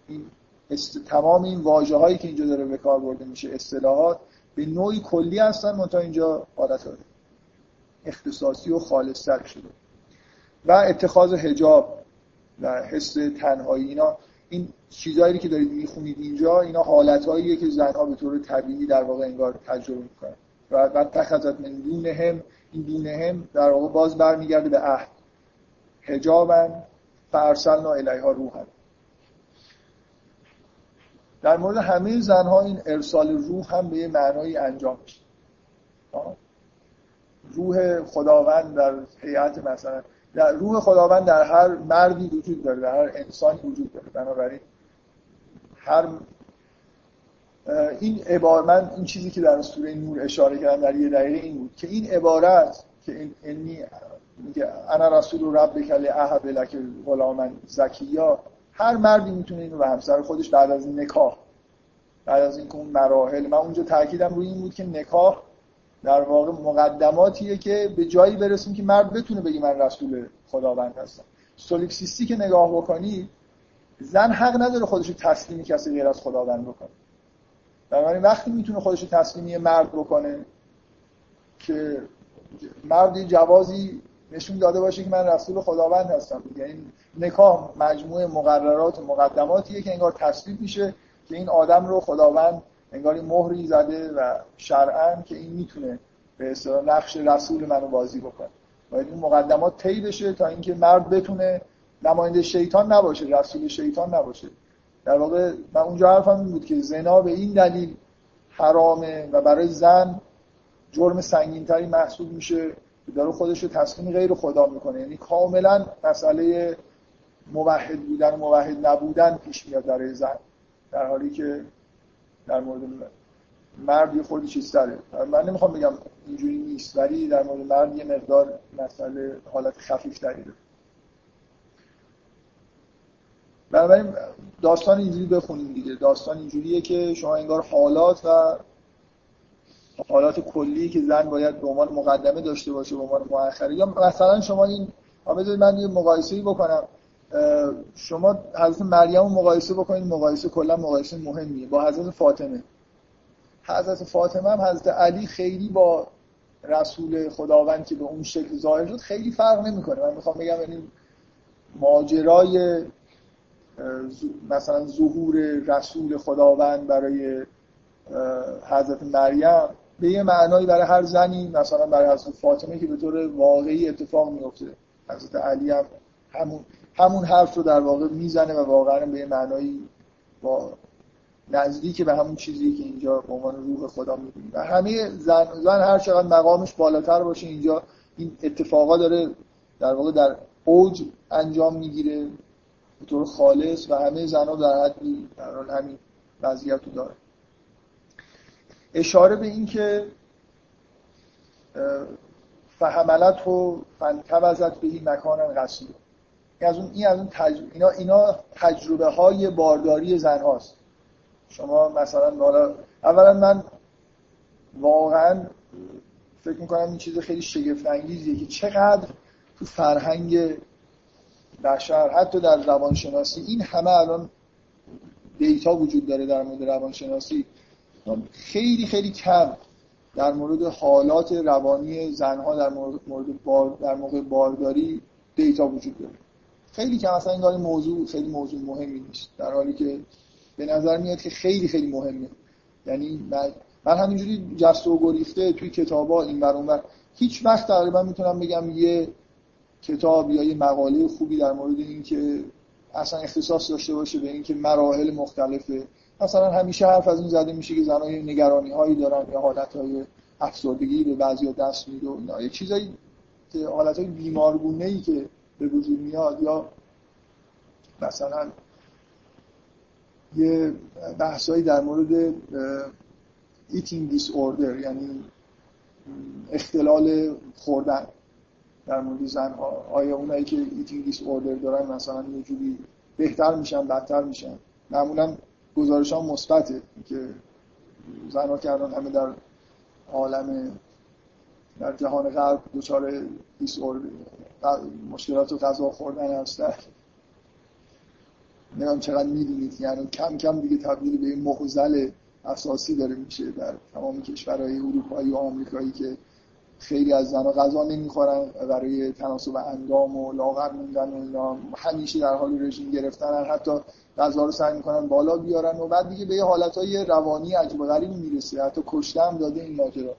این است... تمام این واژه هایی که اینجا داره به کار برده میشه اصطلاحات به نوعی کلی هستن تا اینجا حالت اختصاصی و خالص شده. و اتخاذ حجاب و حس تنهایی اینا این چیزهایی که دارید می‌خونید اینجا اینا حالتهاییه که زنها به طور طبیعی در واقع انگار تجربه می‌کنن. و بعد تخذت من دون هم این دون هم در واقع باز برمیگرده به عهد. حجابا فرسلنا الیها روحن. در مورد همه زنها این ارسال روح هم به یه معنایی انجام میشه. روح خداوند در هیئت مثلا در روح خداوند در هر مردی وجود داره در هر انسانی وجود داره. بنابراین هر این عبارت من این چیزی که در سوره نور اشاره کردم در یه دقیقه این بود که این عبارت که این انی میگه انا رسول رب کلی احب لک غلاما زکیا. هر مردی می‌تونه اینو به همسر خودش بعد از نکاح بعد از اینکه اون مراحل من اونجا تاکیدم روی این بود که نکاح در واقع مقدماتیه که به جایی برسیم که مرد بتونه بگی من رسول خداوند هستم. سولیپسیستی که نگاه بکنی زن حق نداره خودش تسلیمی کسی غیر از خداوند بکنه. بنابراین وقتی می‌تونه خودش تسلیمی مرد بکنه که مردی جوازی نشون داده باشه که من رسول خداوند هستم. یعنی نکاح مجموعه مقررات و مقدماتیه که انگار تصویب میشه که این آدم رو خداوند انگار مهری زده و شرعا که این می‌تونه به اصطلاح نقش رسول منو بازی بکنه. باید این مقدمات طی بشه تا اینکه مرد بتونه نماینده شیطان نباشه رسول شیطان نباشه. در واقع من اونجا حرفم این بود که زنا به این دلیل حرامه و برای زن جرم سنگینتری محسوب میشه. داره خودش رو تسلیم غیر خدا می‌کنه. یعنی کاملا مسئله موحد بودن موحد نبودن پیش میاد برای زن. در حالی که در مورد مرد یه خودی چیز داره من نمی‌خوام بگم اینجوری نیست ولی در مورد مرد یه مقدار مسئله حالت خفیف داره بنابراین داستان اینجوری بخونیم دیگه. داستان اینجوریه که شما انگار حالات و حالات کلی که زن باید به عنوان مقدمه داشته باشه به عنوان مؤخره یا مثلا شما این من یه مقایسه‌ای بکنم. شما حضرت مریم رو مقایسه بکنید مقایسه کلا مقایسه مهمیه. با حضرت فاطمه. حضرت فاطمه هم حضرت علی خیلی با رسول خداوند که به اون شکل ظاهر شد خیلی فرق نمی‌کنه. من می‌خوام بگم یعنی ماجرای مثلا ظهور رسول خداوند برای حضرت مریم به یه معنایی برای هر زنی مثلا برای حضرت فاطمه که به طور واقعی اتفاق میفته حضرت علی هم همون همون حرف رو در واقع می‌زنه و واقعا به یه معنایی با نزدیک به همون چیزی که اینجا به عنوان روح خدا می‌بینیم و همه زن, زن هر چقدر مقامش بالاتر باشه اینجا این اتفاقا داره در واقع در اوج انجام می‌گیره به طور خالص و همه زنها در حدی در حال همین وضعیت رو داره. اشاره به این که فهملت و فنتوزت به این مکان قصیر از اون این از اون اینا اینا تجربه های بارداری زن هاست. شما مثلا حالا اولا من واقعا فکر می‌کنم این چیز خیلی شگفت انگیزیه که چقدر تو فرهنگ بشر حتی در روانشناسی این همه الان دیتا وجود داره در مورد روانشناسی. خیلی خیلی کم در مورد حالات روانی زنها در مورد بار در موقع بارداری دیتا وجود داره. خیلی کم اصلا این موضوع خیلی موضوع مهمی نیست. در حالی که به نظر میاد که خیلی خیلی مهمه. یعنی من, من همینجوری جست و گریخته توی کتابا این بر اون هیچ وقت تقریبا می‌تونم بگم یه کتاب یا یه مقاله خوبی در مورد این که اصلا اختصاص داشته باشه به اینکه مراحل مختلفه. مثلا همیشه حرف از این زده میشه که زنها نگرانی هایی دارن یا حالت های افسردگی به بعضی دست میده و اینا. یه چیزایی حالت های بیمارگونه ای که به وجود میاد یا مثلا یه بحثایی در مورد eating disorder یعنی اختلال خوردن در مورد زنها. آیا اونایی که eating disorder دارن مثلا یه جوری بهتر میشن بدتر میشن؟ معمولا گزارش ها مثبته که زنها کردن همه در عالم در جهان غرب دچار مشکلات و غذا خوردن هستن. نمیم چقدر می‌دونید. یعنی کم کم دیگه تبدیل به این محزل اساسی داره میشه در تمام کشورهای اروپایی و آمریکایی که خیلی از زنها غذا نمی‌خورن برای تناسب اندام و لاغر موندن و اینا. همیشه در حال رژیم گرفتن حتی غذا رو سعی می‌کنن بالا بیارن و بعد دیگه به یه حالتهای روانی عجب غریبی می‌رسه. حتی کشته داده این ماجرا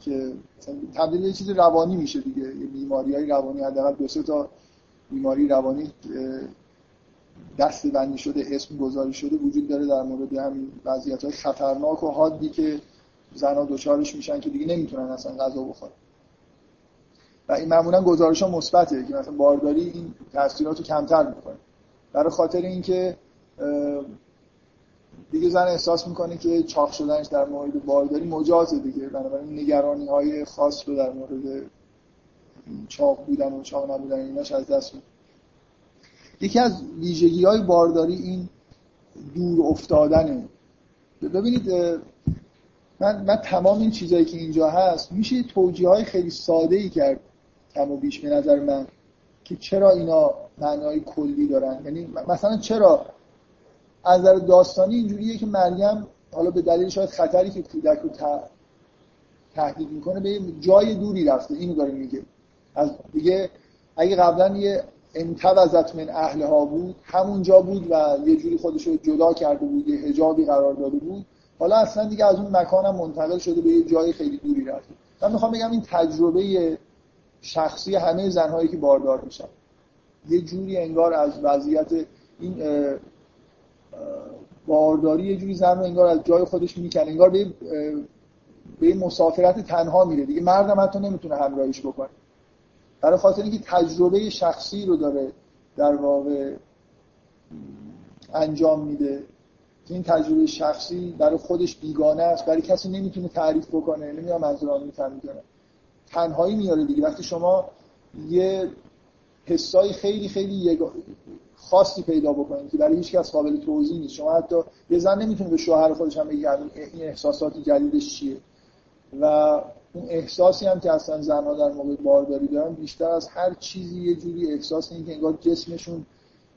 که تبدیل یه چیز روانی میشه دیگه. بیماری های روانی حداقل دو سه تا بیماری روانی دست بندی شده اسم گذاری شده وجود داره در مورد همین وضعیت های خطرناک و حادی که زنها دچارش میشن که دیگه نمی‌تونن اصلا غذا بخورن. و این معمولا گزارش مثبته که مثلا بارداری این تاثیرات رو کمتر می‌کنه. برای خاطر اینکه دیگه زن احساس می‌کنه که چاق شدنش در مورد بارداری مجازه دیگه. بنابراین نگرانی های خاص رو در مورد چاق بودن و چاق نبودن ایناش از دست میده. یکی از ویژگی های بارداری این دور افتادنه. ببینید من, من تمام این چیزهایی که اینجا هست میشه توجیه های خیلی ساده ای کرد. کم و بیش به نظر من که چرا اینا معنای کلی دارن؟ یعنی مثلا چرا؟ از نظر داستانی اینجوریه که مریم حالا به دلیل شاید خطری که کودک رو تهدید می‌کنه به جای دوری رفته. اینو داره میگه. از دیگه اگه قبلا یه انتوزت من اهلها بود همونجا بود و یه جوری خودش رو جدا کرده بود یه هجابی قرار داده بود حالا اصلا دیگه از اون مکانم منتقل شده به یه جای خیلی دوری رفته. من می‌خوام بگم این تجربه شخصی همه زنهایی که باردار میشن. یه جوری انگار از وضعیت این بارداری یه جوری زن رو انگار از جای خودش می‌کنه انگار به به مسافرت تنها میره دیگه. مردم حتی نمی‌تونه همراهیش بکنه. برای خاطر اینکه تجربه شخصی رو داره در واقع انجام میده. این تجربه شخصی برای خودش بیگانه است. برای کسی نمی‌تونه تعریف بکنه. نمی‌دونم منظورم میفهم تنهایی میاره دیگه. وقتی شما یه حسای خیلی خیلی خاصی پیدا بکنید که برای هیچ کس قابل توضیح نیست. شما حتی یه زن نمی‌تونه به شوهر خودش هم بگه این احساسات جدیدش چیه. و اون احساسی هم که اصلا زنها در موقع بارداری دارن بیشتر از هر چیزی یه جوری احساس این که انگار جسمشون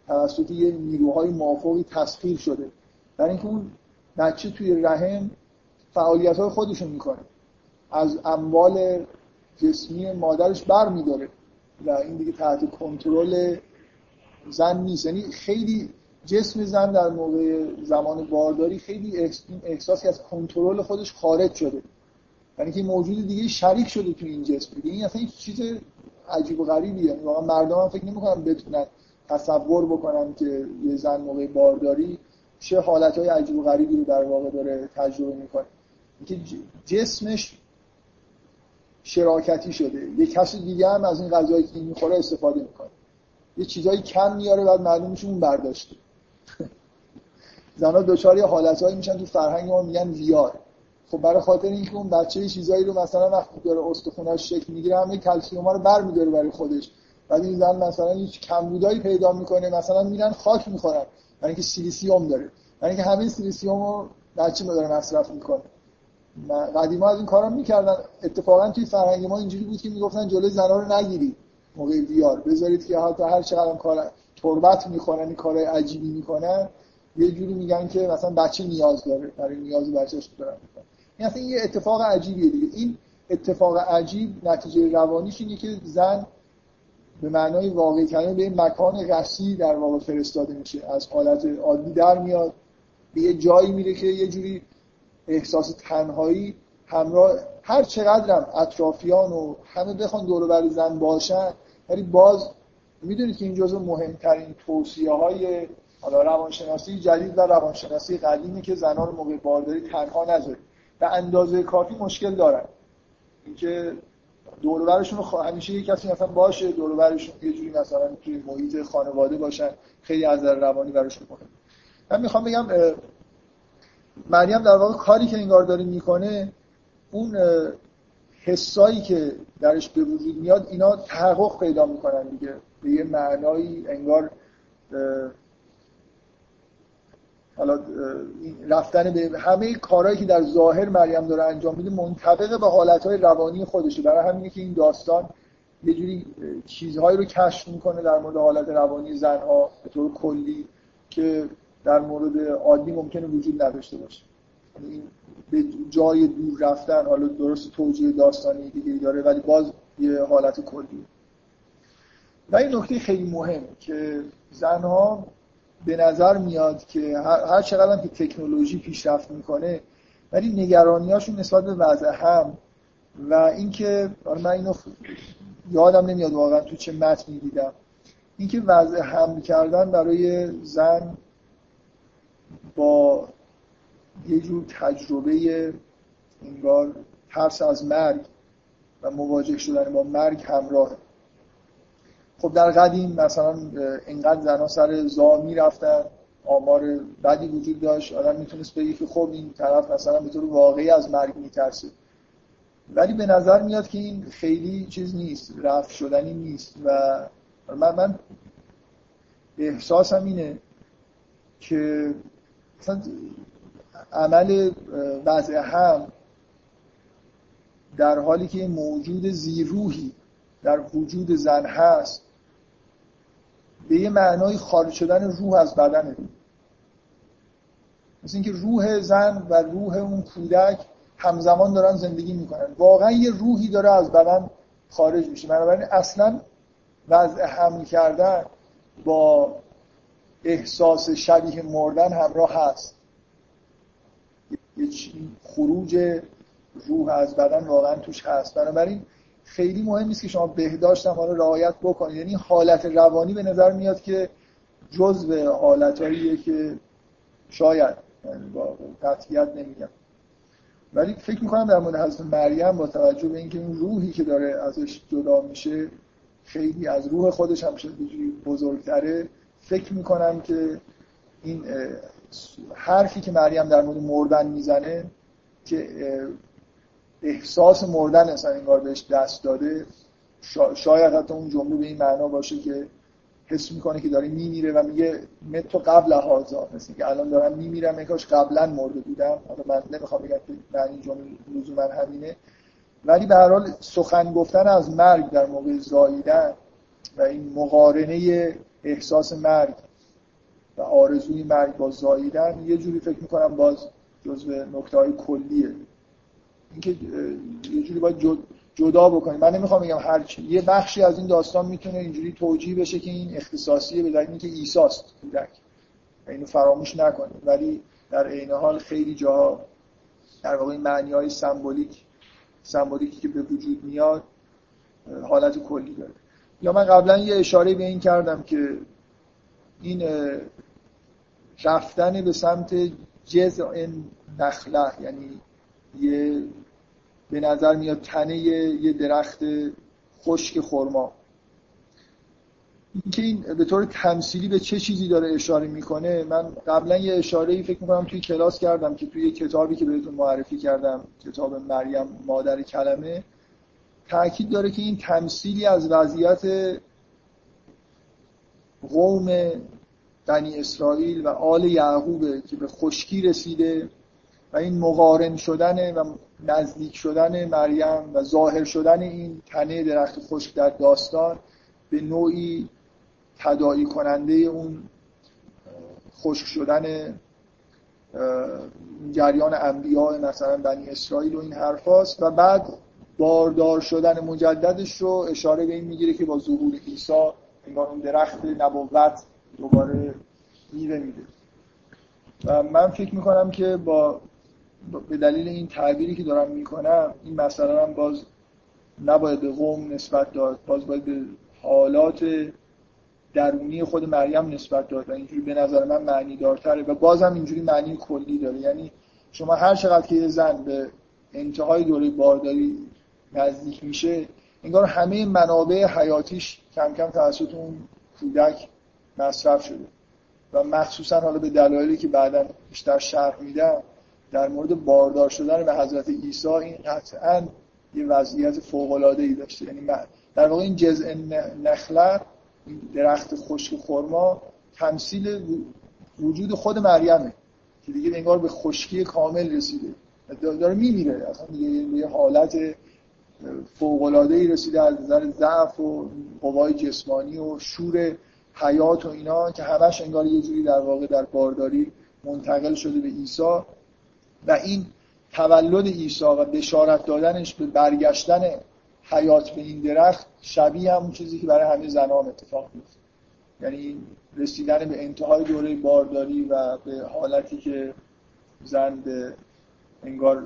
توسط یه نیروهای مافوقی تسخیر شده. برای اینکه اون بچه توی رحم فعالیت های خودشون می‌کنه. از اموال جسمی مادرش بر میداره و این دیگه تحت کنترل زن نیست. یعنی خیلی جسم زن در موقع زمان بارداری خیلی احساسی از کنترل خودش خارج شده. یعنی که موجود دیگه شریک شده تو این جسم. دیگه این اصلا چیز عجیب و غریبیه. یعنی واقعا مردم هم فکر نمی‌کنن بتونن تصور بکنن که یه زن موقع بارداری چه حالتهای عجیب و غریبی رو در واقع داره تجربه می‌کنه. اینکه جسمش شراکتی شده. یه کسی دیگه هم از این غذایی که می‌خوره استفاده می‌کنه. یه چیزایی کم میاره بعد معلوم میشه اون برداشته. زنها دچار یه حالتهایی میشن تو فرهنگ ما میگن ویار. خب برای خاطر اینکه اون بچه چیزایی رو مثلا وقتی داره استخوناش شکل می‌گیره همه کلسیوم رو برمیداره برای خودش. بعد این زن مثلا هیچ کمبودایی پیدا می‌کنه مثلا میرن خاک می‌خورن. برای اینکه سیلیسیوم داره. برای اینکه همه سیلیسیوم رو بچه داره مصرف می‌کنه. قدیما از این کارا می‌کردن. اتفاقا توی فرهنگ ما اینجوری بود که می‌گفتن جلوی زنا رو نگیرید موقع دیار بذارید که حتی هر چقدر کار تربت می‌خورن این کارهای عجیبی می‌کنن یه جوری میگن که مثلا بچه نیاز داره. برای نیاز بچه‌ش دارن این اصلا یه اتفاق عجیبیه دیگه. این اتفاق عجیب نتیجه روانیش اینه که زن به معنای واقعی کردن به مکان قصی در واقع فرستاده میشه. از حالت عادی در میاد. به یه جایی میره که یه جوری احساس تنهایی همراه هر چقدرم اطرافیان و همه بخوان دور بر زن باشن ولی باز می‌دونید که این جزو مهمترین توصیه های حالا روانشناسی جدید و روانشناسی قدیمی که زنان موقع بارداری تنها نذارید. به اندازه کافی مشکل دارن. اینکه دور برشون رو همیشه یک کسی مثلا باشه دور برشون یه جوری مثلا توی محیط خانواده باشن خیلی از روانی براشون مهمه من می‌خوام بگم مریم در واقع کاری که انگار داره می‌کنه اون حسایی که درش به وجود میاد اینا تحقق پیدا می‌کنن دیگه. به یه معنایی انگار حالا رفتن به همه کارهایی که در ظاهر مریم داره انجام میده منطبق به حالتهای روانی خودشه. برای همینه که این داستان یه جوری چیزهایی رو کشف می‌کنه در مورد حالت روانی زنها به طور کلی که در مورد عادی ممکنه وجود نداشته باشه. یعنی این به جای دور رفتن حالا درست توجیه داستانی دیگه داره ولی باز یه حالت کلی. و این نکته خیلی مهم که زنها به نظر میاد که هر چقدر که تکنولوژی پیشرفت می‌کنه ولی نگرانیاشون نسبت به وضع هم و اینکه من اینو یادم نمیاد واقعا تو چه متنی دیدم. اینکه وضع هم کردن برای زن با یه جور تجربه انگار ترس از مرگ و مواجه شدن با مرگ همراه. خب در قدیم مثلا اینقدر زنها سر زا می‌رفتن آمار بدی وجود داشت آدم می‌تونست بگه که خب این طرف مثلا به طور واقعی از مرگ میترسه. ولی به نظر میاد که این خیلی چیز نیست رفت شدنی نیست و من, من احساسم اینه که مثلا عمل وضع هم در حالی که موجود زیروحی در وجود زن هست به یه معنای خارج شدن روح از بدنه. مثل اینکه روح زن و روح اون کودک همزمان دارن زندگی می‌کنن. واقعا یه روحی داره از بدن خارج میشه. بنابراین اصلا وضع حمل کردن با احساس شبیه مردن همراه هست. یه خروج روح از بدن واقعا توش هست. بنابراین خیلی مهم نیست که شما بهداشت هم حالا رعایت بکنید. یعنی حالت روانی به نظر میاد که جزء حالتاییه که شاید یعنی با قطعیت نمیگم. ولی فکر می‌کنم در مورد حضرت مریم با توجه به اینکه این روحی که داره ازش جدا میشه خیلی از روح خودش هم شده بزرگتره فکر می‌کنم که این حرفی که مریم در مورد مردن می‌زنه که احساس مردن اصلا انگار بهش دست داده شاید حتی اون جمله به این معنا باشه که حس می‌کنه که داره میمیره و میگه متو قبل هازا مثل که الان دارم میمیرم اینکاش قبلا مرده بودم. حالا من نمی‌خوام بگم که معنی جمله لزوما همینه. ولی به هر حال سخن گفتن از مرگ در موقع زاییدن و این مقارنه احساس مرگ و آرزوی مرگ با زاییدن یه جوری فکر می‌کنم باز جزو نکته های کلیه. اینکه یه جوری باید جدا بکنیم. من نمی‌خوام بگم هر چی. یه بخشی از این داستان می‌تونه اینجوری توجیه بشه که این اختصاصیه به دلیل اینکه ایساست کودک. اینو فراموش نکنیم. ولی در عین حال خیلی جاها در واقع معنی های سمبولیک سمبولیکی که به وجود میاد حالت کلی داره. یا من قبلا یه اشاره به این کردم که این رفتن به سمت جزء نخله یعنی یه به نظر میاد تنه یه درخت خشک خرما. اینکه این به طور تمثیلی به چه چیزی داره اشاره می‌کنه من قبلا یه اشاره ای فکر می‌کنم توی کلاس کردم که توی کتابی که بهتون معرفی کردم کتاب مریم مادر کلمه. تاکید داره که این تمثیلی از وضعیت قوم بنی اسرائیل و آل یعقوبه که به خشکی رسیده و این مقارن شدن و نزدیک شدن مریم و ظاهر شدن این تنه درخت خشک در داستان به نوعی تداعی کننده اون خشک شدن جریان انبیاء مثلا بنی اسرائیل و این حرف هاست و بعد باردار شدن مجددش رو اشاره به این می‌گیره که با ظهور عیسی انگار اون درخت نبوت دوباره میوه میده. و من فکر می‌کنم که با به دلیل این تعبیری که دارم می‌کنم این مسئله هم باز نباید به قوم نسبت داد باز باید به حالات درونی خود مریم نسبت داد و اینجوری به نظر من معنی دارتره و بازم اینجوری معنی کلی داره. یعنی شما هر چقدر که یه زن به انتهای دوره بارداری نزدیک میشه انگار همه منابع حیاتیش کم کم توسط اون کودک مصرف شده. و مخصوصا حالا به دلایلی که بعدا بیشتر شرح میدم در مورد باردار شدن به حضرت عیسی این قطعا یه وضعیت فوق العاده ای داشته. یعنی در واقع این جزء نخله درخت خشک خرما تمثیل وجود خود مریمه که دیگه انگار به خشکی کامل رسیده. داره میمیره. اصلا دیگه یه حالت فوق العاده ای رسیده از نظر ضعف و قوای جسمانی و شور حیات و اینا که همش انگار یه جوری در واقع در بارداری منتقل شده به عیسی. و این تولد عیسی و بشارت دادنش به برگشتن حیات به این درخت شبیه همون چیزی که برای همه زنان اتفاق میفته یعنی رسیدن به انتهای دوره بارداری و به حالتی که زن به انگار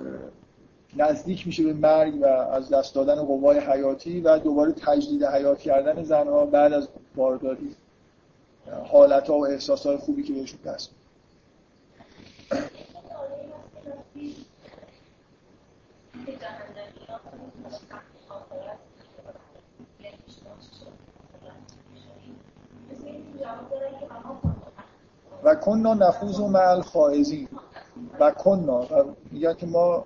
نزدیک میشه به مرگ و از دست دادن قوای حیاتی و دوباره تجدید حیات کردن زنها بعد از بارداری. حالت و احساس های خوبی که بهشون دست و کننا نفوز و مع خائزین و کننا. و میگن که ما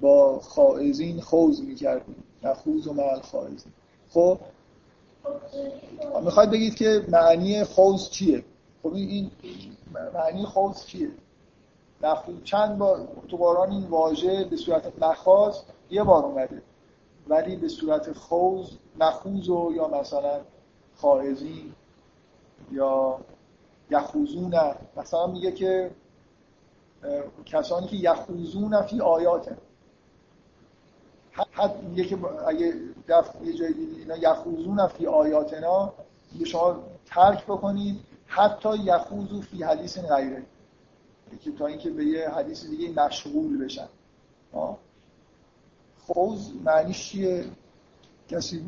با خائزین خوز می‌کردیم نفوز و مع خائزین خب؟ می‌خواید بگید که معنی خوز چیه؟ خب این معنی خوز چیه؟ نفوز چند بار تو قرآن این واژه به صورت مخاز یه بار اومده ولی به صورت خوز نخوز و یا مثلا خائزین یا یخوزون. مثلا میگه که کسانی که یخوزون فی آیات حتی میگه که اگه دفت یه جایی دیدید اینا یخوزون فی آیاتنا میگه شما ترک بکنید حتی یخوزو فی حدیث غیره. که تا اینکه به یه حدیث دیگه مشغول بشن. خوز معنیش چیه؟ کسی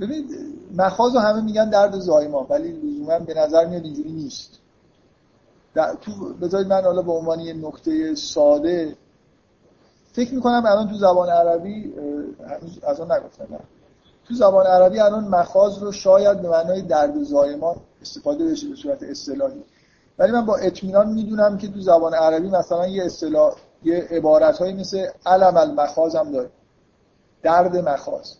ببینید مخاز همه میگن درد زایما ولی لزوما به نظر میاد اینجوری نیست. در تو بذارید من حالا به عنوان یه نکته ساده فکر می‌کنم الان تو زبان عربی از اون نگفتم تو زبان عربی الان مخاز رو شاید به معنای درد زایمان استفاده بشه به صورت اصطلاحی. ولی من با اطمینان می‌دونم که تو زبان عربی مثلا یه اصطلاح یه عبارت هایی مثل علم المخاز هم داره. درد مخاز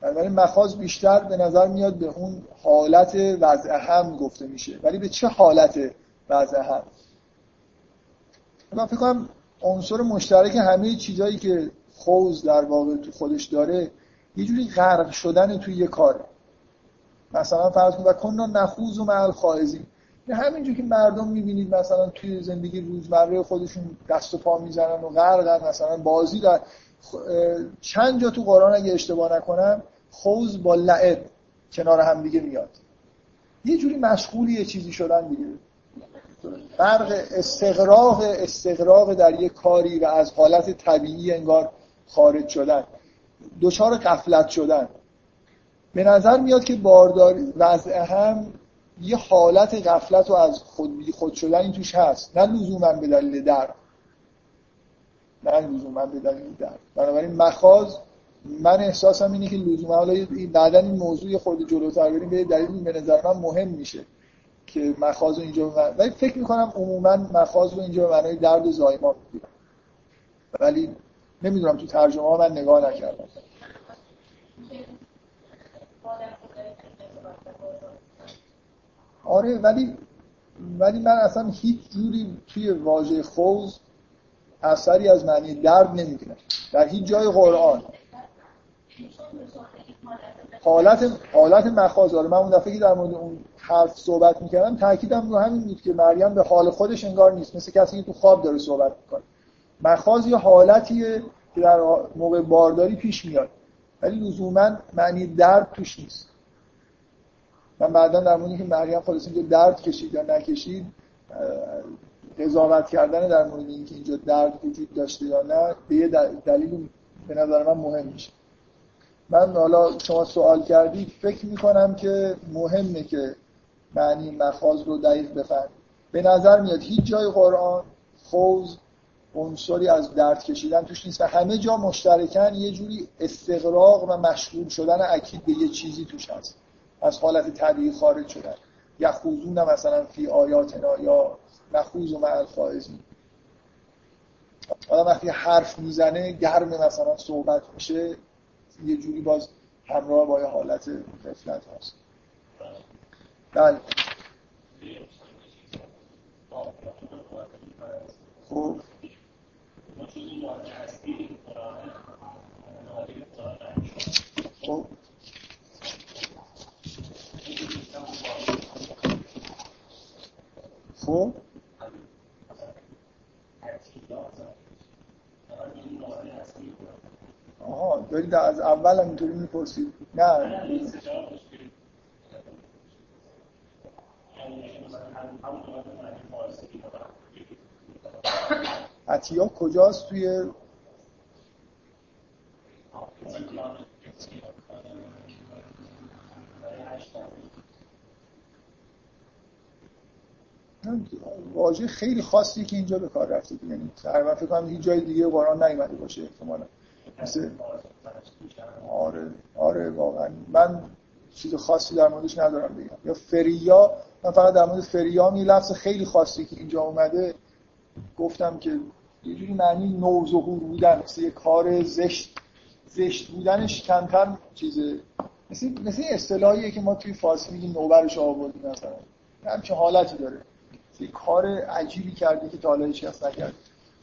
بنابراین مخاز بیشتر به نظر میاد به اون حالت وضع هم گفته میشه. ولی به چه حالت وضع هم؟ من فکر کنم عنصر مشترک همه چیزهایی که خوز در واقع تو خودش داره یه جوری غرق شدن توی یه کاره. مثلا فرض کن و کننا نخوز و مع خائزین همینجور که مردم می‌بینید مثلا توی زندگی روزمره خودشون دست و پا می‌زنن و غرقن مثلا بازی در چند جا تو قرآن اگه اشتباه نکنم خوز با لعب کنار هم دیگه میاد. یه جوری مشغولی یه چیزی شدن دیگه. فرق استقراق استقراق در یه کاری و از حالت طبیعی انگار خارج شدن دچار قفلت شدن. به نظر میاد که بارداری وضع هم یه حالت غفلت و از خود خود شدن این توش هست. نه لزوما به دلیل درد نه لزوما به دلیل درد بنابراین مخاز من احساسم اینه که لزوما حالا بعدا این موضوع خود جلوتر بریم به دلیل به نظر من مهم میشه. که مخاز اینجا من... ولی فکر می‌کنم عموما مخاز رو اینجا به معنای درد زایمان ولی نمی‌دونم تو ترجمه ها من نگاه نکردم. آره ولی ولی من اصلا هیچ جوری توی واژه خوز اثری از معنی درد نمی‌بینم. در هیچ جای قرآن. حالت حالت مخاز من اون دفعه که در مورد اون حرف صحبت می‌کردم تاکیدم رو همین بود که مریم به حال خودش انگار نیست. مثل کسی که تو خواب داره صحبت می‌کنه. مخاز یه حالتیه که در موقع بارداری پیش میاد. ولی لزوما معنی درد توش نیست. من بعدا در مورد که مریم خلاص اینجا درد کشید یا نکشید قضاوت کردن در مورد اینکه اینجا درد وجود داشته یا نه به یه دلیل به نظر من مهم میشه. من حالا شما سوال کردید فکر می‌کنم که مهمه که معنی مخاز رو دقیق بفهم به نظر میاد هیچ جای قرآن خوز عنصری از درد کشیدن توش نیست و همه جا مشترکن یه جوری استقراق و مشغول شدن اکید به یه چیزی توش هست. از حالت طبیعی خارج شدن. یخوزون مثلا فی آیاتنا یا نخوز و مع الفائزین. آدم وقتی حرف می‌زنه گرم مثلا صحبت میشه یه جوری باز همراه با یه حالت غفلت هست. بله. خب. خب. خب آها دارید از اول هم اینطوری می‌پرسید؟ نه. عطیا کجاست توی واژه خیلی خاصی که اینجا به کار رفته یعنی تقریبا فکر کنم هیچ جای دیگه قرآن نیومده باشه احتمالاً. مثل آره آره واقعا. من چیز خاصی در موردش ندارم بگم. یا فریا من فقط در مورد فریا یه لفظ خیلی خاصی که اینجا اومده گفتم که یه جوری معنی نوظهور بودن مثل یه کار زشت زشت بودنش کمتر چیزه. مثل مثل اصطلاحیه که ما توی فارسی میگیم نوبرش آوردیم مثلا. همچین حالتی داره. یه کار عجیبی کردی که تا حالا هیچ کس نکرد.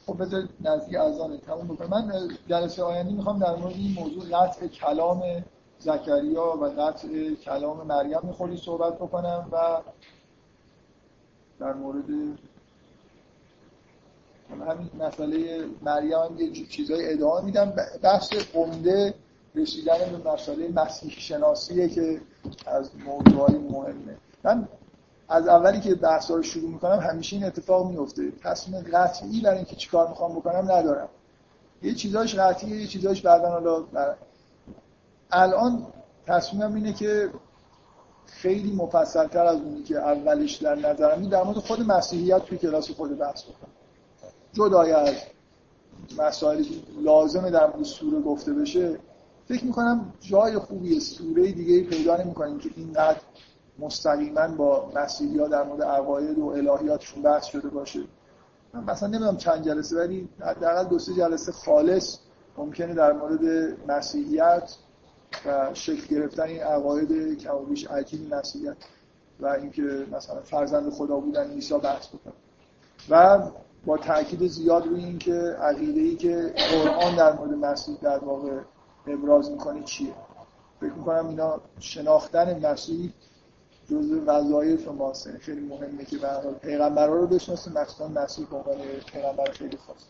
خب بذار نزدیک اذان تموم بکنم. من جلسه آینده می‌خوام در مورد این موضوع قطع کلام زکریا و قطع کلام مریم می‌خوری صحبت بکنم و در مورد همین مسئله مریم یه چیزای ادامه میدم. بحث عمده رسیدن به مسئله مسیح شناسیه که از موضوعای مهمه. من از اولی که بحث رو شروع می‌کنم همیشه این اتفاق میفته تصمیم قطعی برای اینکه چیکار می‌خوام بکنم ندارم. یه چیزاش قطعیه یه چیزاش بعدا حالا. الان تصمیمم اینه که خیلی مفصلتر از اونی که اولش در نظرم در مورد خود مسیحیت توی کلاس خود بحث بکنم. جدای از مسائلی که لازمه در مورد سوره گفته بشه فکر می‌کنم جای خوبی سوره دیگه پیدا نمی‌کنیم که اینقدر مستقیما با مسیحی ها در مورد عقاید و الهیاتشون بحث شده باشه. من مثلا نمی‌دونم چند جلسه ولی حداقل دو سه جلسه خالص ممکنه در مورد مسیحیت و شکل گرفتن این عقاید کم و بیش عجیب مسیحیت و اینکه مثلا فرزند خدا بودن عیسی بحث بکنم و با تاکید زیاد روی اینکه عقیده ای که قرآن در مورد مسیح در واقع ابراز می‌کنه چیه. فکر می‌کنم اینا شناختن مسیح جزء وظایف ماست. خیلی مهمه که به پیغمبرا رو بشناسیم. مخصوصا مسیح به عنوان پیغمبر خیلی خاص.